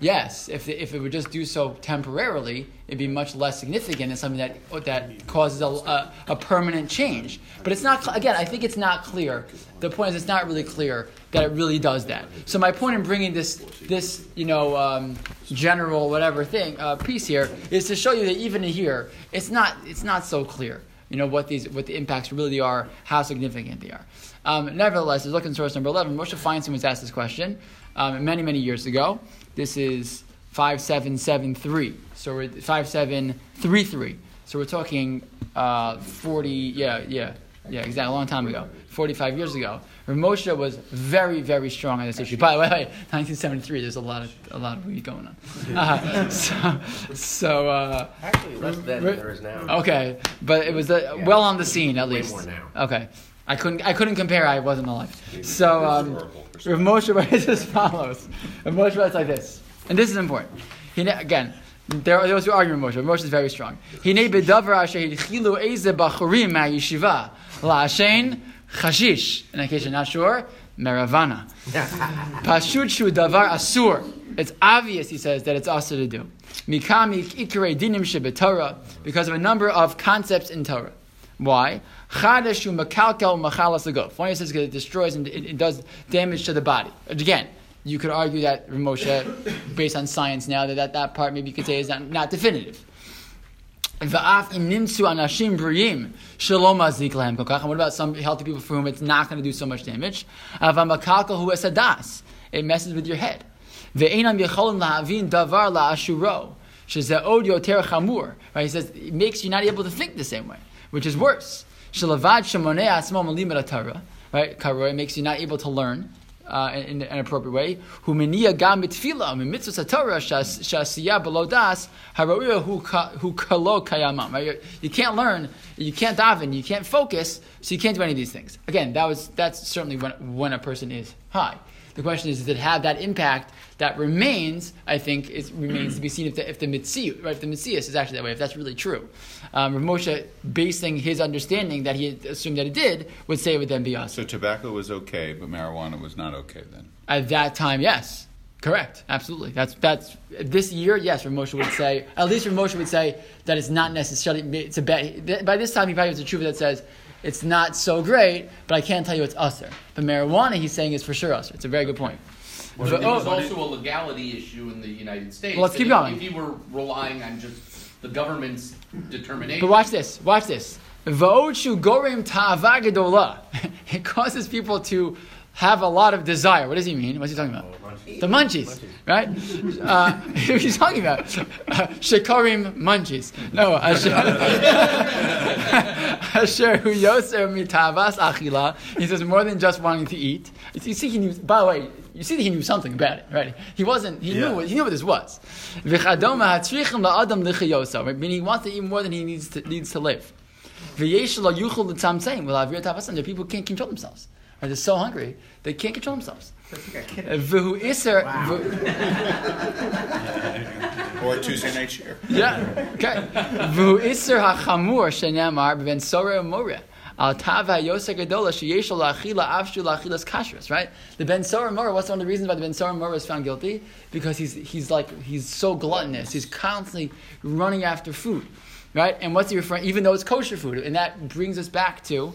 Yes, if, if it would just do so temporarily, it'd be much less significant and something that that causes a, a, a permanent change. But it's not again. I think it's not clear. The point is, it's not really clear that it really does that. So my point in bringing this this you know um, general whatever thing uh, piece here is to show you that even here, it's not it's not so clear. You know what these what the impacts really are, how significant they are. Um, nevertheless, let's look in source number eleven. Moshe Feinstein was asked this question um, many many years ago. This is 5773. So we're 5733. So we're talking uh, 40, yeah, yeah, yeah, exactly, a long time ago, 45 years ago. Rav Moshe was very, very strong on this issue. By the way, 1973, there's a lot of, a lot of weed going on. Uh, so, so uh, Actually, less then than there is now. Okay, but it was uh, well on the scene at Way least. more now. Okay, I couldn't I couldn't compare. I wasn't alive. So um, Rav Moshe writes as follows. Rav Moshe writes like this, and this is important. He again. There are those who argue with Moshe. Moshe is very strong. He Hine bedavar asher hitchilu eze bachurim ma'yeshiva la'ashen chashish. In case you're not sure, meravana. Pashut shu davar asur. It's obvious, he says, that it's also to do. Mikami ikre dinim shebetorah, because of a number of concepts in Torah. Why? Chadash shu makalkel machalas aguf. One says because it destroys and it, it does damage to the body. Again, you could argue that Moshe, based on science now, that that, that part maybe you could say is not, not definitive. And what about some healthy people for whom it's not going to do so much damage? Esadas. It messes with your head. Ve'enam yecholim lahavin davar la'ashuro. Sheze od yoter chamur. Right? He says it makes you not able to think the same way, which is worse. Shalavad shemonei asmo malim. Right? It makes you not able to learn. Uh, in, an appropriate way. Humaniya gam mitfila mitzvah satorah shasiya below das haroya hu kalo kayamam. Right? You're- You can't learn, you can't daven, you can't focus, so you can't do any of these things. Again, that was that's certainly when when a person is high. The question is, does it have that impact that remains? I think it remains to be seen if the if the right, if the mitzias is actually that way, if that's really true. Um, Rav Moshe, basing his understanding that he assumed that it did, would say it would then be us. So tobacco was okay, but marijuana was not okay then. At that time, yes. Correct. Absolutely. That's that's this year. Yes, Rav Moshe would say. At least Rav Moshe would say that it's not necessarily. It's a bet. By this time, he probably has a truth that says it's not so great, but I can't tell you it's assur. But marijuana, he's saying is for sure assur. It's a very good point. Well, But- it was oh, also a legality issue in the United States. Well, let's keep that going. If, if you were relying on just the government's determination. But watch this. Watch this. V'odshu gorim ta'ava gedola. It causes people to have a lot of desire. What does he mean? What's he talking about? The munchies, right? Uh, what he's talking about? Uh, Shekarim munchies. No, asher asher hu yoser mitavas achila. He says more than just wanting to eat. You see, he knew. By the way, you see that he knew something about it, right? He wasn't. He Yeah. knew. What, he knew what this was. V'chadom ha'tzrichim la'adam lichayosa. right? Meaning he wants to eat more than he needs to, needs to live. V'yesh lo yuchel l'tzamtzeim. Well, avir tavasan. There are people who can't control themselves. Right? They're so hungry they can't control themselves. V'hu iser. Or Tuesday night cheer. Yeah. Okay. V'hu iser hachamur shenamar ben soreh moreh. Al tava yosek gedola sheyesh lo la'achila avshu la'achilas kashrus. Right. The Ben Sorah Morah. What's one of the reasons why the Ben Sorah Morah is found guilty? Because he's he's like he's so gluttonous. He's constantly running after food. Right. And what's he referring? Even though it's kosher food, and that brings us back to.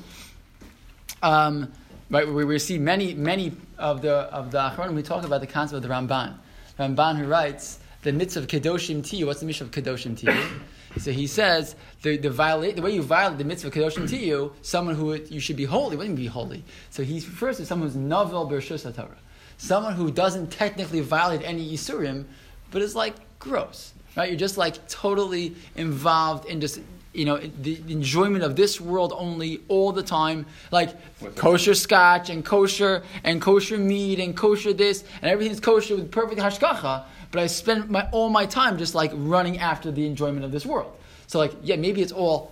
Um, right, we, we see many, many of the of the Achronim. We talk about the concept of the Ramban. Ramban who writes the mitzvah of kedoshim tiyu. What's the mitzvah of kedoshim tiyu? so he says the the violate the way you violate the mitzvah of kedoshim tiyu, someone who you should be holy. What do you be holy? So he refers to someone who's novel bershus Torah, someone who doesn't technically violate any isurim, but is like gross. Right, you're just like totally involved in just you know the enjoyment of this world only all the time. Like kosher scotch and kosher and kosher meat and kosher this and everything's kosher with perfect hashgacha but i spend my all my time just like running after the enjoyment of this world. So like yeah maybe it's all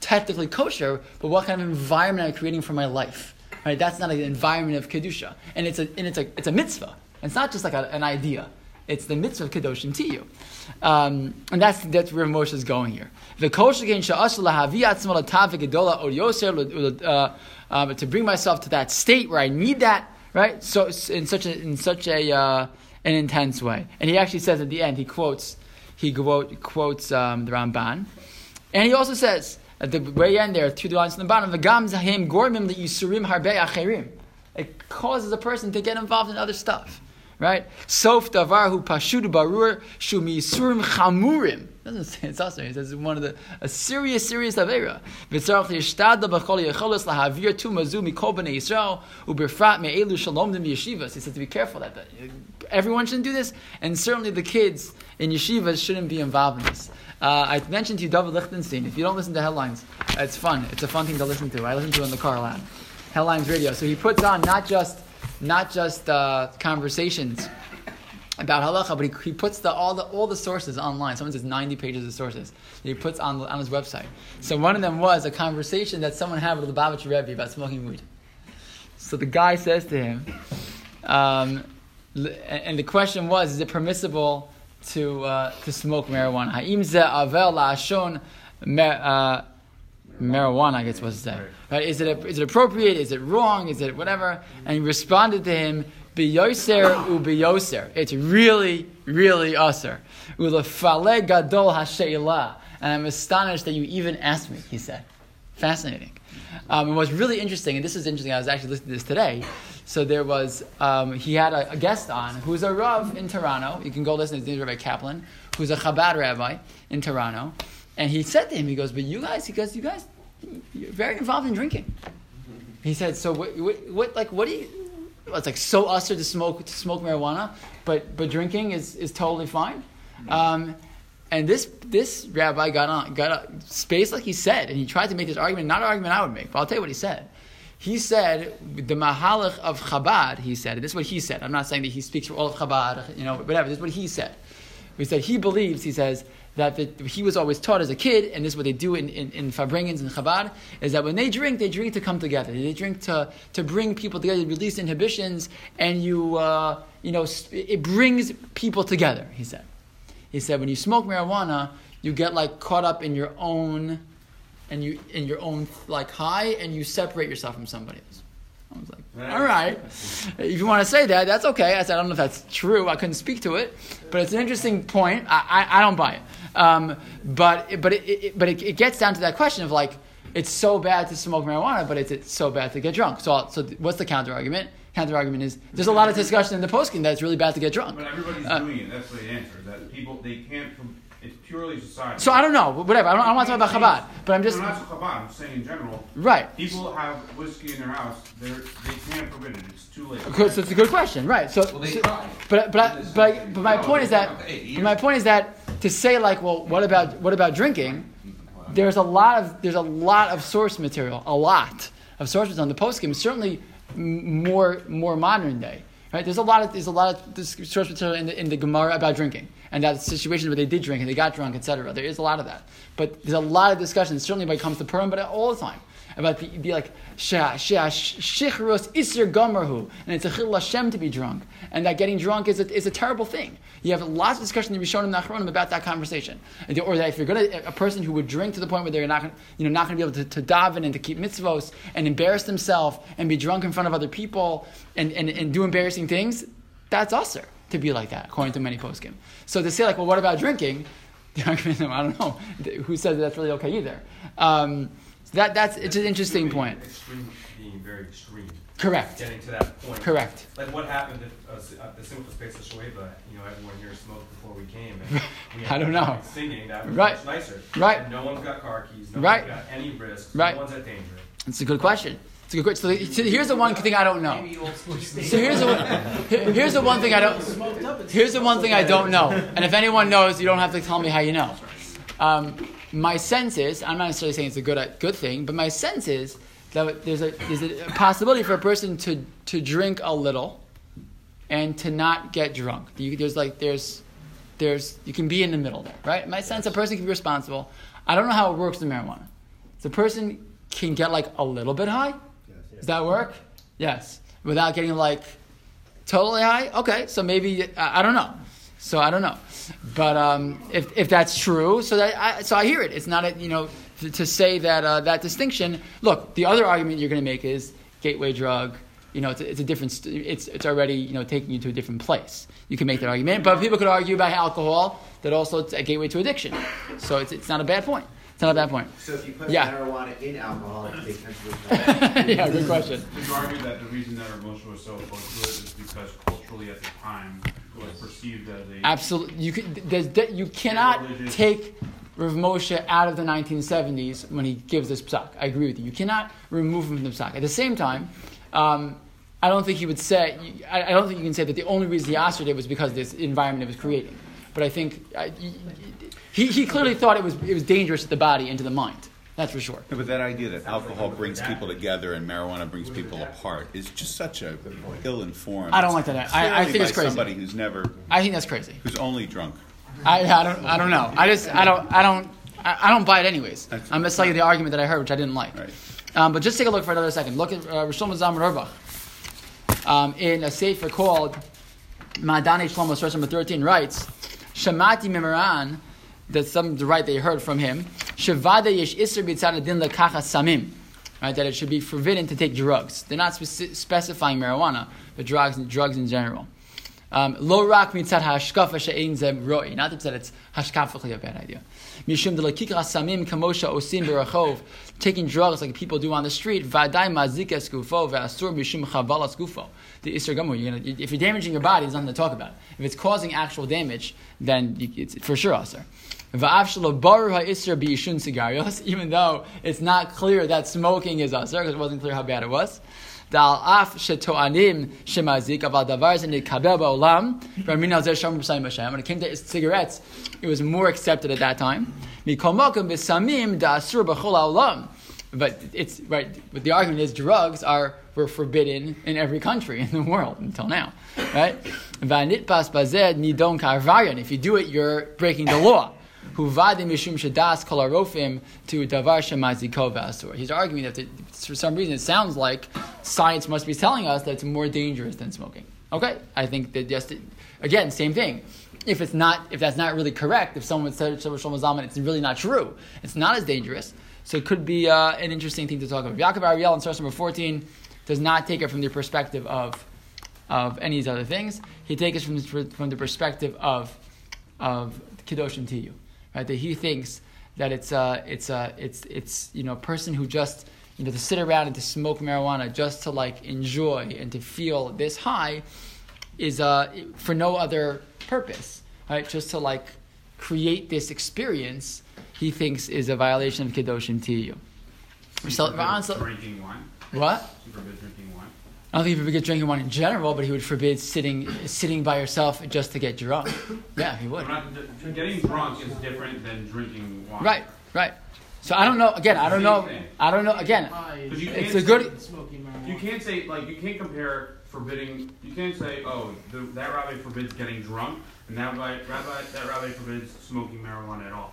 technically kosher but what kind of environment am i creating for my life? Right? That's not an environment of kedusha. And it's a and it's a it's a mitzvah. It's not just like a, an idea it's the mitzvah of kedoshim tiyu, um, and that's that's where Moshe is going here. Uh, uh, to bring myself to that state where I need that right? So in such a in such a uh, an intense way, and he actually says at the end he quotes he quote, quotes um, the Ramban, and he also says at the very end there two lines on the bottom v'gam zahim gormim yisurim harbe acherim. It causes a person to get involved in other stuff, right? Sof davar hu pashud barur shu misurim chamurim. Doesn't say it's also. He says it's one of the a serious, serious avera. V'tzarach yishtadla b'chol yecholos lahavir tu mazu mikol b'nei Yisrael u'befrat me'elu shalom dem yeshivas. He says to be careful that, that everyone shouldn't do this, and certainly the kids in yeshivas shouldn't be involved in this. Uh, I mentioned to you David Lichtenstein. If you don't listen to headlines, it's fun. It's a fun thing to listen to. I listen to it in the car a lot. Headlines Radio. So he puts on not just not just uh, conversations about halacha, but he, he puts the, all the all the sources online. Someone says ninety pages of sources that he puts on on his website. So one of them was a conversation that someone had with the Lubavitcher Rebbe about smoking weed. So the guy says to him, um, and the question was, is it permissible to uh, to smoke marijuana? Marijuana, I guess was say. Right? Is it is it appropriate? Is it wrong? Is it whatever? And he responded to him, biyoser u biyoser. It's really, really assur. Ulafale gadol hasheila. And I'm astonished that you even asked me, he said. Fascinating. Um, and what's really interesting, and this is interesting, I was actually listening to this today. So there was, um, he had a, a, guest on who's a Rav in Toronto. You can go listen, his name is Rabbi Kaplan, who's a Chabad rabbi in Toronto. And he said to him, he goes, but you guys, he goes, you guys, you're very involved in drinking. He said, so what, what, what like, what do you, it's like so assur to smoke, to smoke marijuana, but, but drinking is, is totally fine. Um, and this, this rabbi got on, got a space like he said, and he tried to make this argument, not an argument I would make, but I'll tell you what he said. He said, the Mahalach of Chabad, he said, this is what he said. I'm not saying that he speaks for all of Chabad, you know, whatever, this is what he said. He said he believes, he says, that the, he was always taught as a kid, and this is what they do in, in, in Farbrengens and Chabad, is that when they drink, they drink to come together. They drink to, to bring people together, to release inhibitions, and you, uh, you know, it brings people together, he said. He said, when you smoke marijuana, you get like caught up in your own, and you in your own like high, and you separate yourself from somebody else. I was like, all right. If you want to say that, that's okay. I said, I don't know if that's true. I couldn't speak to it, but it's an interesting point. I, I, I don't buy it. Um, but but it, it but it, it, gets down to that question of like, it's so bad to smoke marijuana, but it's, it's so bad to get drunk. So so what's the counter argument? Counter argument is there's a lot of discussion in the poskim that it's really bad to get drunk. But everybody's Uh, doing it. That's the answer. That people they can't. com- It's purely society. So I don't know, whatever. I don't, I don't want to talk about Chabad, but I'm just No, not Chabad. I'm saying in general. Right. People have whiskey in their house. They're they can't forbid it. It's too late. Okay, so it's a good question, right? So, Well, they so- try. but but I- but, I- but my No, point is that but my point is that to say like, well, what about what about drinking? There's a lot of there's a lot of source material, a lot of source material on the poskim. Certainly m- more more modern day, right? There's a lot of there's a lot of source material in the, in the Gemara about drinking and that situations where they did drink and they got drunk, etc. There is a lot of that, but there's a lot of discussion. Certainly when it comes to Purim, but all the time about the, be like shichrus isir gomerhu, and it's a chil Hashem to be drunk, and that getting drunk is a, is a terrible thing. You have lots of discussion in and Achronim about that conversation, or that if you're going to a person who would drink to the point where they're not gonna, you know not going to be able to, to daven and to keep mitzvos and embarrass themselves and be drunk in front of other people and, and, and do embarrassing things, that's assur to be like that according to many poskim. So to say like, well, what about drinking? The argument, I don't know who says that that's really okay either. Um, so that that's it's an interesting point. Extreme, being very extreme. Correct. Getting to that point. Correct. Like what happened at, uh, the Simchas Beis HaShoeva, you know, everyone here smoked before we came. And we had I don't know. Singing, that was Right. much nicer. Right. And no one's got car keys, no Right. one's got any risks, Right. no one's at danger. It's a good question. It's a good question. So, here's the one thing I don't know. So here's the one, here's the one thing I don't. Here's the one thing I don't know. And if anyone knows, you don't have to tell me how you know. Um, my sense is, I'm not necessarily saying it's a good good thing, but my sense is that there's a there's a possibility for a person to to drink a little and to not get drunk. You, there's like there's there's you can be in the middle there, right? My sense, a person can be responsible. I don't know how it works in marijuana. The person can get like a little bit high. Does that work? Yes. Without getting like totally high? Okay, so maybe I, I don't know. So I don't know, but um, if, if that's true, so that I, so I hear it. It's not a, you know to, to say that uh, that distinction. Look, the other argument you're going to make is gateway drug. you know, it's a, it's a different, st- it's, it's already, you know, taking you to a different place. You can make that argument, but people could argue about alcohol that also it's a gateway to addiction. So it's, it's not a bad point. It's not a bad point. So if you put Yeah. marijuana in alcohol, it takes sense yeah, good question. Would you argue that the reason that Rav Moshe was so opposed to it is because culturally at the time it was perceived as a Absolutely, you could, there's, you cannot religious- take Rav Moshe out of the 1970s when he gives this psak. I agree with you. You cannot remove him from the psak. At the same time, um, I don't think he would say. I, I don't think you can say that the only reason he asked it was because of this environment it was creating. But I think uh, he, he clearly thought it was it was dangerous to the body and to the mind. That's for sure. But that idea that alcohol brings people together and marijuana brings people apart is just such a ill-informed. I don't like that. I- I think it's crazy. Somebody who's never, I think that's crazy. who's only drunk. I, I don't I don't know. I just I don't I don't I, I don't buy it anyways. That's- I'm just telling you the argument that I heard, which I didn't like. Right. Um, but just take a look for another second. Look at uh, Rishon Zalman Auerbach. Um, in a sefer called Ma'adane Shlomo, source number 13, writes, Shamati Mimaran, that's some the right they heard from him, Shavada yesh b'tzad adin lekacha samim. Right, that it should be forbidden to take drugs. They're not speci- specifying marijuana, but drugs, drugs in general. Um, Lo rak mitzad hashkafa she'ein zem roi. Not that it's hashkafachly a bad idea. Mishum de lakikra samim kamosha osim berachov. Taking drugs like people do on the street. Vaday mazika skufo ve'asur mishum chavala skufo. The isser gamur. If you're damaging your body, there's nothing to talk about. If it's causing actual damage, then it's for sure assur. Even though it's not clear that smoking is assur, because it wasn't clear how bad it was. When it came to cigarettes, it was more accepted at that time. But it's right. But the argument is drugs are were forbidden in every country in the world until now, right? If you do it, you're breaking the law. To davar. He's arguing that for some reason it sounds like science must be telling us that it's more dangerous than smoking. Okay, I think that just again same thing. If it's not, if that's not really correct, if someone said Zalman, it's really not true. It's not as dangerous. So it could be uh, an interesting thing to talk about. Yaakov Ariel in source number fourteen does not take it from the perspective of of any of these other things. He takes it from from the perspective of of Kedoshim Tiyu, right? That he thinks that it's uh, it's uh, it's it's you know a person who just you know to sit around and to smoke marijuana just to like enjoy and to feel this high is uh, for no other purpose, right? Just to like create this experience, he thinks is a violation of Kedoshim Tiyu. So, Supervised drinking wine. what? Drinking wine. I don't think he would forbid drinking wine in general, but he would forbid sitting sitting by yourself just to get drunk. Yeah, he would. Not- Getting drunk is different than drinking wine. Right, right. So I don't know. Again, I don't know. I don't know. Again, you it's can't a good. You can't say like you can't compare forbidding. You can't say oh the, that rabbi forbids getting drunk and that rabbi, rabbi that rabbi forbids smoking marijuana at all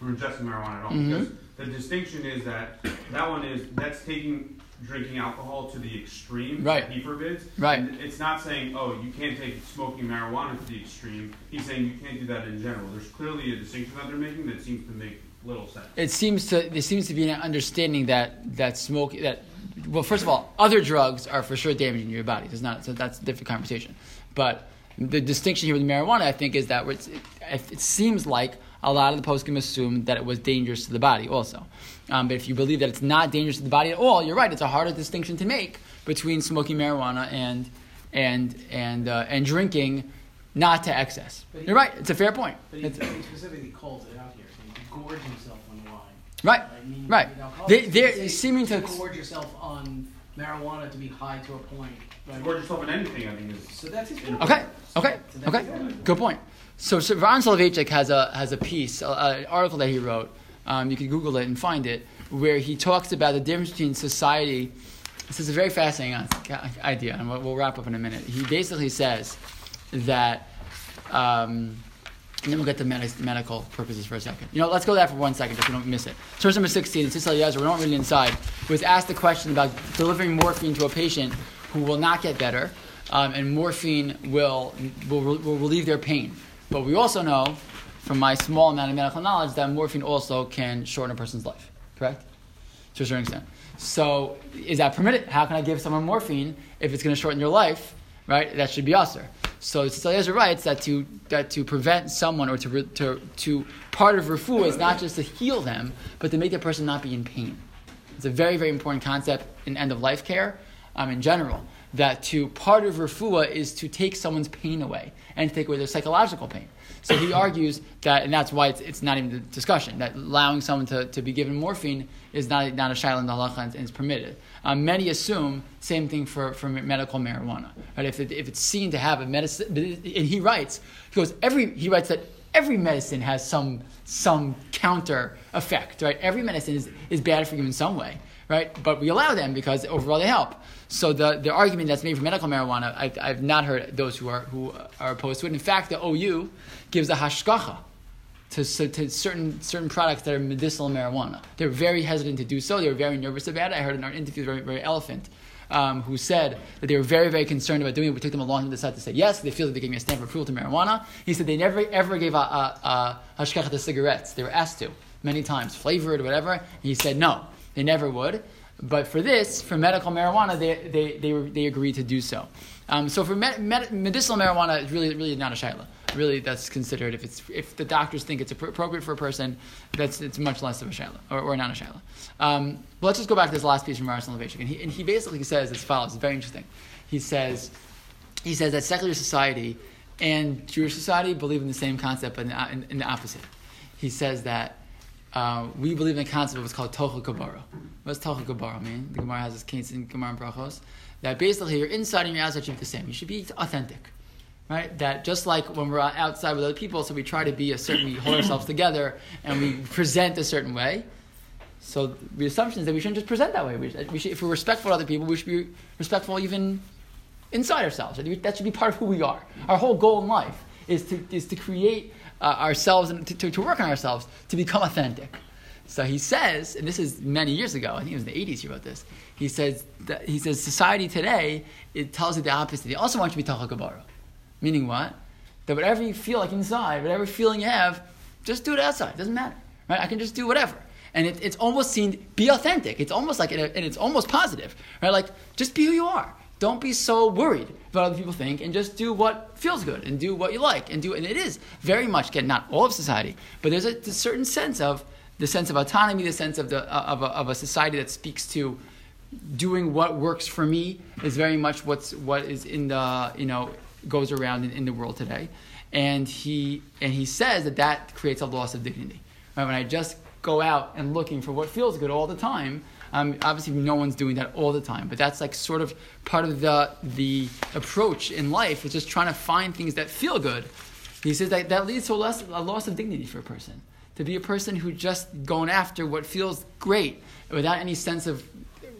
or ingesting marijuana at all. Mhm. Because the distinction is that that one is that's taking drinking alcohol to the extreme Right. that he forbids. Right. And it's not saying oh you can't take smoking marijuana to the extreme. He's saying you can't do that in general. There's clearly a distinction that they're making that seems to make little sense. It seems to there seems to be an understanding that that smoke that well, first of all, other drugs are for sure damaging your body. It's not so that's a different conversation. But the distinction here with marijuana, I think, is that it, it seems like a lot of the poskim assume that it was dangerous to the body also. Um, but if you believe that it's not dangerous to the body at all, you're right. It's a harder distinction to make between smoking marijuana and and and uh, and drinking, not to excess. He- You're right. It's a fair point. But he, It's- he specifically calls it out here, saying to gorge himself on wine. Right, meaning right. with alcohol, They- you they're say seeming to- gorge yourself on marijuana to be high to a point. Right? Gorge yourself in anything, I think is. So that's his Okay, okay, okay. Good point. So, Aharon Soloveitchik has a has a piece, a- an article that he wrote. Um, you can Google it and find it, where he talks about the difference between society. This is a very fascinating idea, and we'll, we'll wrap up in a minute. He basically says that, um, and then we'll get to med- medical purposes for a second. You know, let's go there for one second, just so we don't miss it. Source number 16, in Tzitz Eliezer, we don't read it inside, was asked the question about delivering morphine to a patient who will not get better, um, and morphine will, will, will relieve their pain. But we also know, from my small amount of medical knowledge, that morphine also can shorten a person's life. Correct? to a certain extent. So is that permitted? How can I give someone morphine if it's going to shorten your life? Right? That should be assur. So Tzitz writes that to that to prevent someone or to to to part of refuah is not just to heal them, but to make that person not be in pain. It's a very very important concept in end of life care, um, in general. That to part of refuah is to take someone's pain away and to take away their psychological pain. So he argues that, and that's why it's, it's not even a discussion, that allowing someone to, to be given morphine is not, not a shaila in the halacha and, and is permitted. Um, many assume same thing for, for medical marijuana. Right? If, it, if it's seen to have a medicine, and he writes, he goes, every, he writes that every medicine has some, some counter effect, right? Every medicine is, is bad for you in some way, right? But we allow them because overall they help. So the, the argument that's made for medical marijuana, I, I've not heard those who are, who are opposed to it. In fact, the OU gives a hashgacha to, to certain, certain products that are medicinal marijuana. They're very hesitant to do so. They were very nervous about it. I heard in our interview, very, very elephant, um, who said that they were very, very concerned about doing it. We took them a long time to decide to say yes. They feel that they gave me a stamp of approval to marijuana. He said they never, ever gave a, a, a hashgacha to cigarettes. They were asked to many times, flavored, whatever. And he said no, they never would. But for this, for medical marijuana, they, they, they, they agreed to do so. Um, so for med- med- medicinal marijuana, it's really, really not a shaila. Really, that's considered, if, it's, if the doctors think it's appropriate for a person, that's, it's much less of a shaila, or, or not a shaila. Um, but let's just go back to this last piece from Aharon Soloveitchik. And he, and he basically says as follows, it's very interesting. He says, he says that secular society and Jewish society believe in the same concept, but in, in, in the opposite. He says that uh, we believe in the concept of what's called Tochel Kabara. What's Tochel Kabara mean? The Gemara has this case in Gemara and Brachos. That basically your inside and your outside should be the same. You should be authentic. Right? That just like when we're outside with other people, so we try to be a certain, we hold ourselves together and we present a certain way. So the assumption is that we shouldn't just present that way. We we should, if we're respectful to other people, we should be respectful even inside ourselves. That should be part of who we are. Our whole goal in life is to, is to create uh, ourselves and to, to, to, work on ourselves to become authentic. So he says, and this is many years ago, I think it was in the 80s he wrote this. He says, that, he says society today, it tells you the opposite. They also want you to be tachakabara. Meaning what? That whatever you feel like inside, whatever feeling you have, just do it outside. It doesn't matter. Right? I can just do whatever. And it, it's almost seen, be authentic. It's almost like, and it's almost positive. Right? Like, just be who you are. Don't be so worried about other people think and just do what feels good and do what you like and do and it is very much again not all of society but there's a, a certain sense of the sense of autonomy the sense of the of a, of a society that speaks to doing what works for me is very much what's what is in the you know goes around in, in the world today. And he and he says that that creates a loss of dignity. Right? When i just go out and looking for what feels good all the time um, obviously, no one's doing that all the time, but that's like sort of part of the the approach in life is just trying to find things that feel good. He says that that leads to a loss, a loss of dignity for a person. To be a person who just going after what feels great without any sense of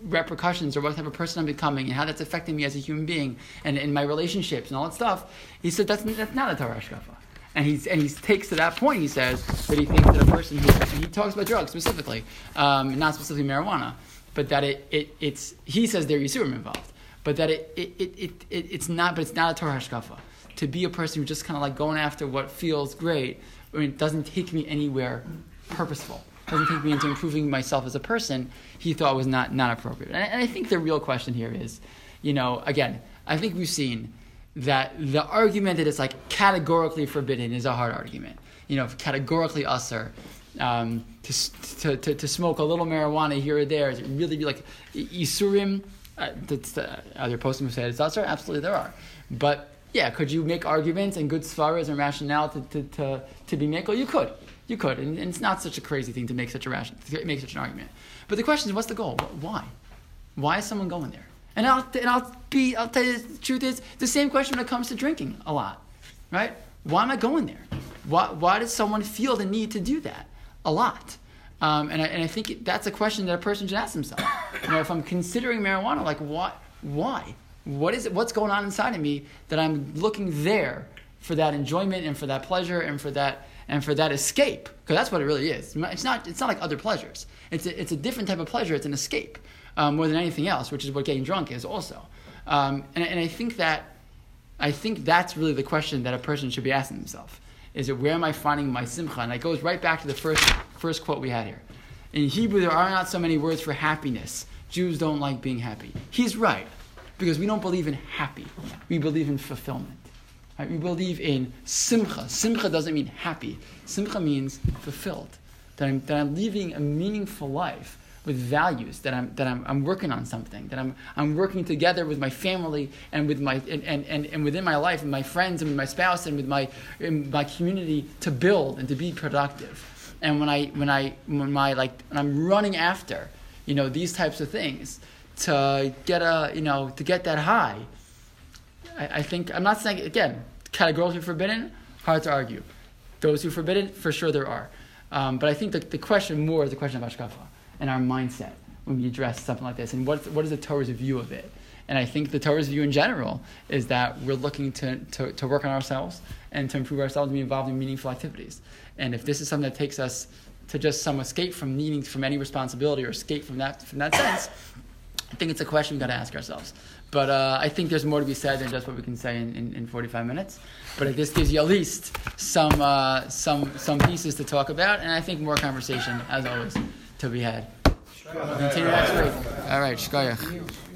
repercussions or what type of person I'm becoming and how that's affecting me as a human being and in my relationships and all that stuff. He said that's, that's not a Torah Hashkafa. And, he's, and he takes to that point, he says, that he thinks that a person who, he talks about drugs specifically, um, not specifically marijuana, but that it, it, it's, he says there are Yisurim involved, but that it, it, it, it, it, it's not, but it's not a Torah Hashkafa. To be a person who's just kind of like going after what feels great, I mean, it doesn't take me anywhere purposeful, doesn't take me into improving myself as a person, he thought was not, not appropriate. And, and I think the real question here is, you know, again, I think we've seen that the argument that it's like categorically forbidden is a hard argument. You know, categorically assur. Um, to, to, to, to, smoke a little marijuana here or there, is it really be like Isurim? Uh, uh, are there poskim who say it's assur? Absolutely, there are. But yeah, could you make arguments and good svaras and rationale to, to, to, to be made? You could. You could. And, and, it's not such a crazy thing to make such a ration, to make such an argument. But the question is, what's the goal? Why? Why is someone going there? And I'll, and I'll be, I'll tell you the truth is the same question when it comes to drinking a lot, right? Why am I going there? Why, why does someone feel the need to do that? A lot. Um, and, I, and I think that's a question that a person should ask themselves. You know, if I'm considering marijuana, like what, why? What is it? What's going on inside of me that I'm looking there for that enjoyment and for that pleasure and for that and for that escape? Because that's what it really is. It's not. It's not like other pleasures. It's a, it's a different type of pleasure. It's an escape um, more than anything else, which is what getting drunk is also. Um, and, and I think that I think that's really the question that a person should be asking themselves: Is it where am I finding my simcha? And it goes right back to the first first quote we had here. In Hebrew, there are not so many words for happiness. Jews don't like being happy. He's right, because we don't believe in happy. We believe in fulfillment. Right? We believe in simcha. Simcha doesn't mean happy. Simcha means fulfilled. That I'm, that I'm living a meaningful life with values. That I'm, that I'm, I'm working on something. That I'm, I'm working together with my family and with my and, and, and, and within my life and my friends and with my spouse and with my my community to build and to be productive. And when I when I when my like when I'm running after, you know, these types of things to get a you know to get that high. I, I think I'm not saying again categorically forbidden. Hard to argue. Those who forbid it, for sure there are. Um, but I think the, the question more is the question of Hashkafa and our mindset when we address something like this, and what, what is the Torah's view of it. And I think the Torah's view in general is that we're looking to, to, to work on ourselves and to improve ourselves and be involved in meaningful activities. And if this is something that takes us to just some escape from needing from any responsibility or escape from that from that sense, I think it's a question we've got to ask ourselves. But uh, I think there's more to be said than just what we can say in, in, in 45 minutes. But if this gives you at least some, uh, some, some pieces to talk about, and I think more conversation, as always, to be had. Continue next week. All right, shkoyach.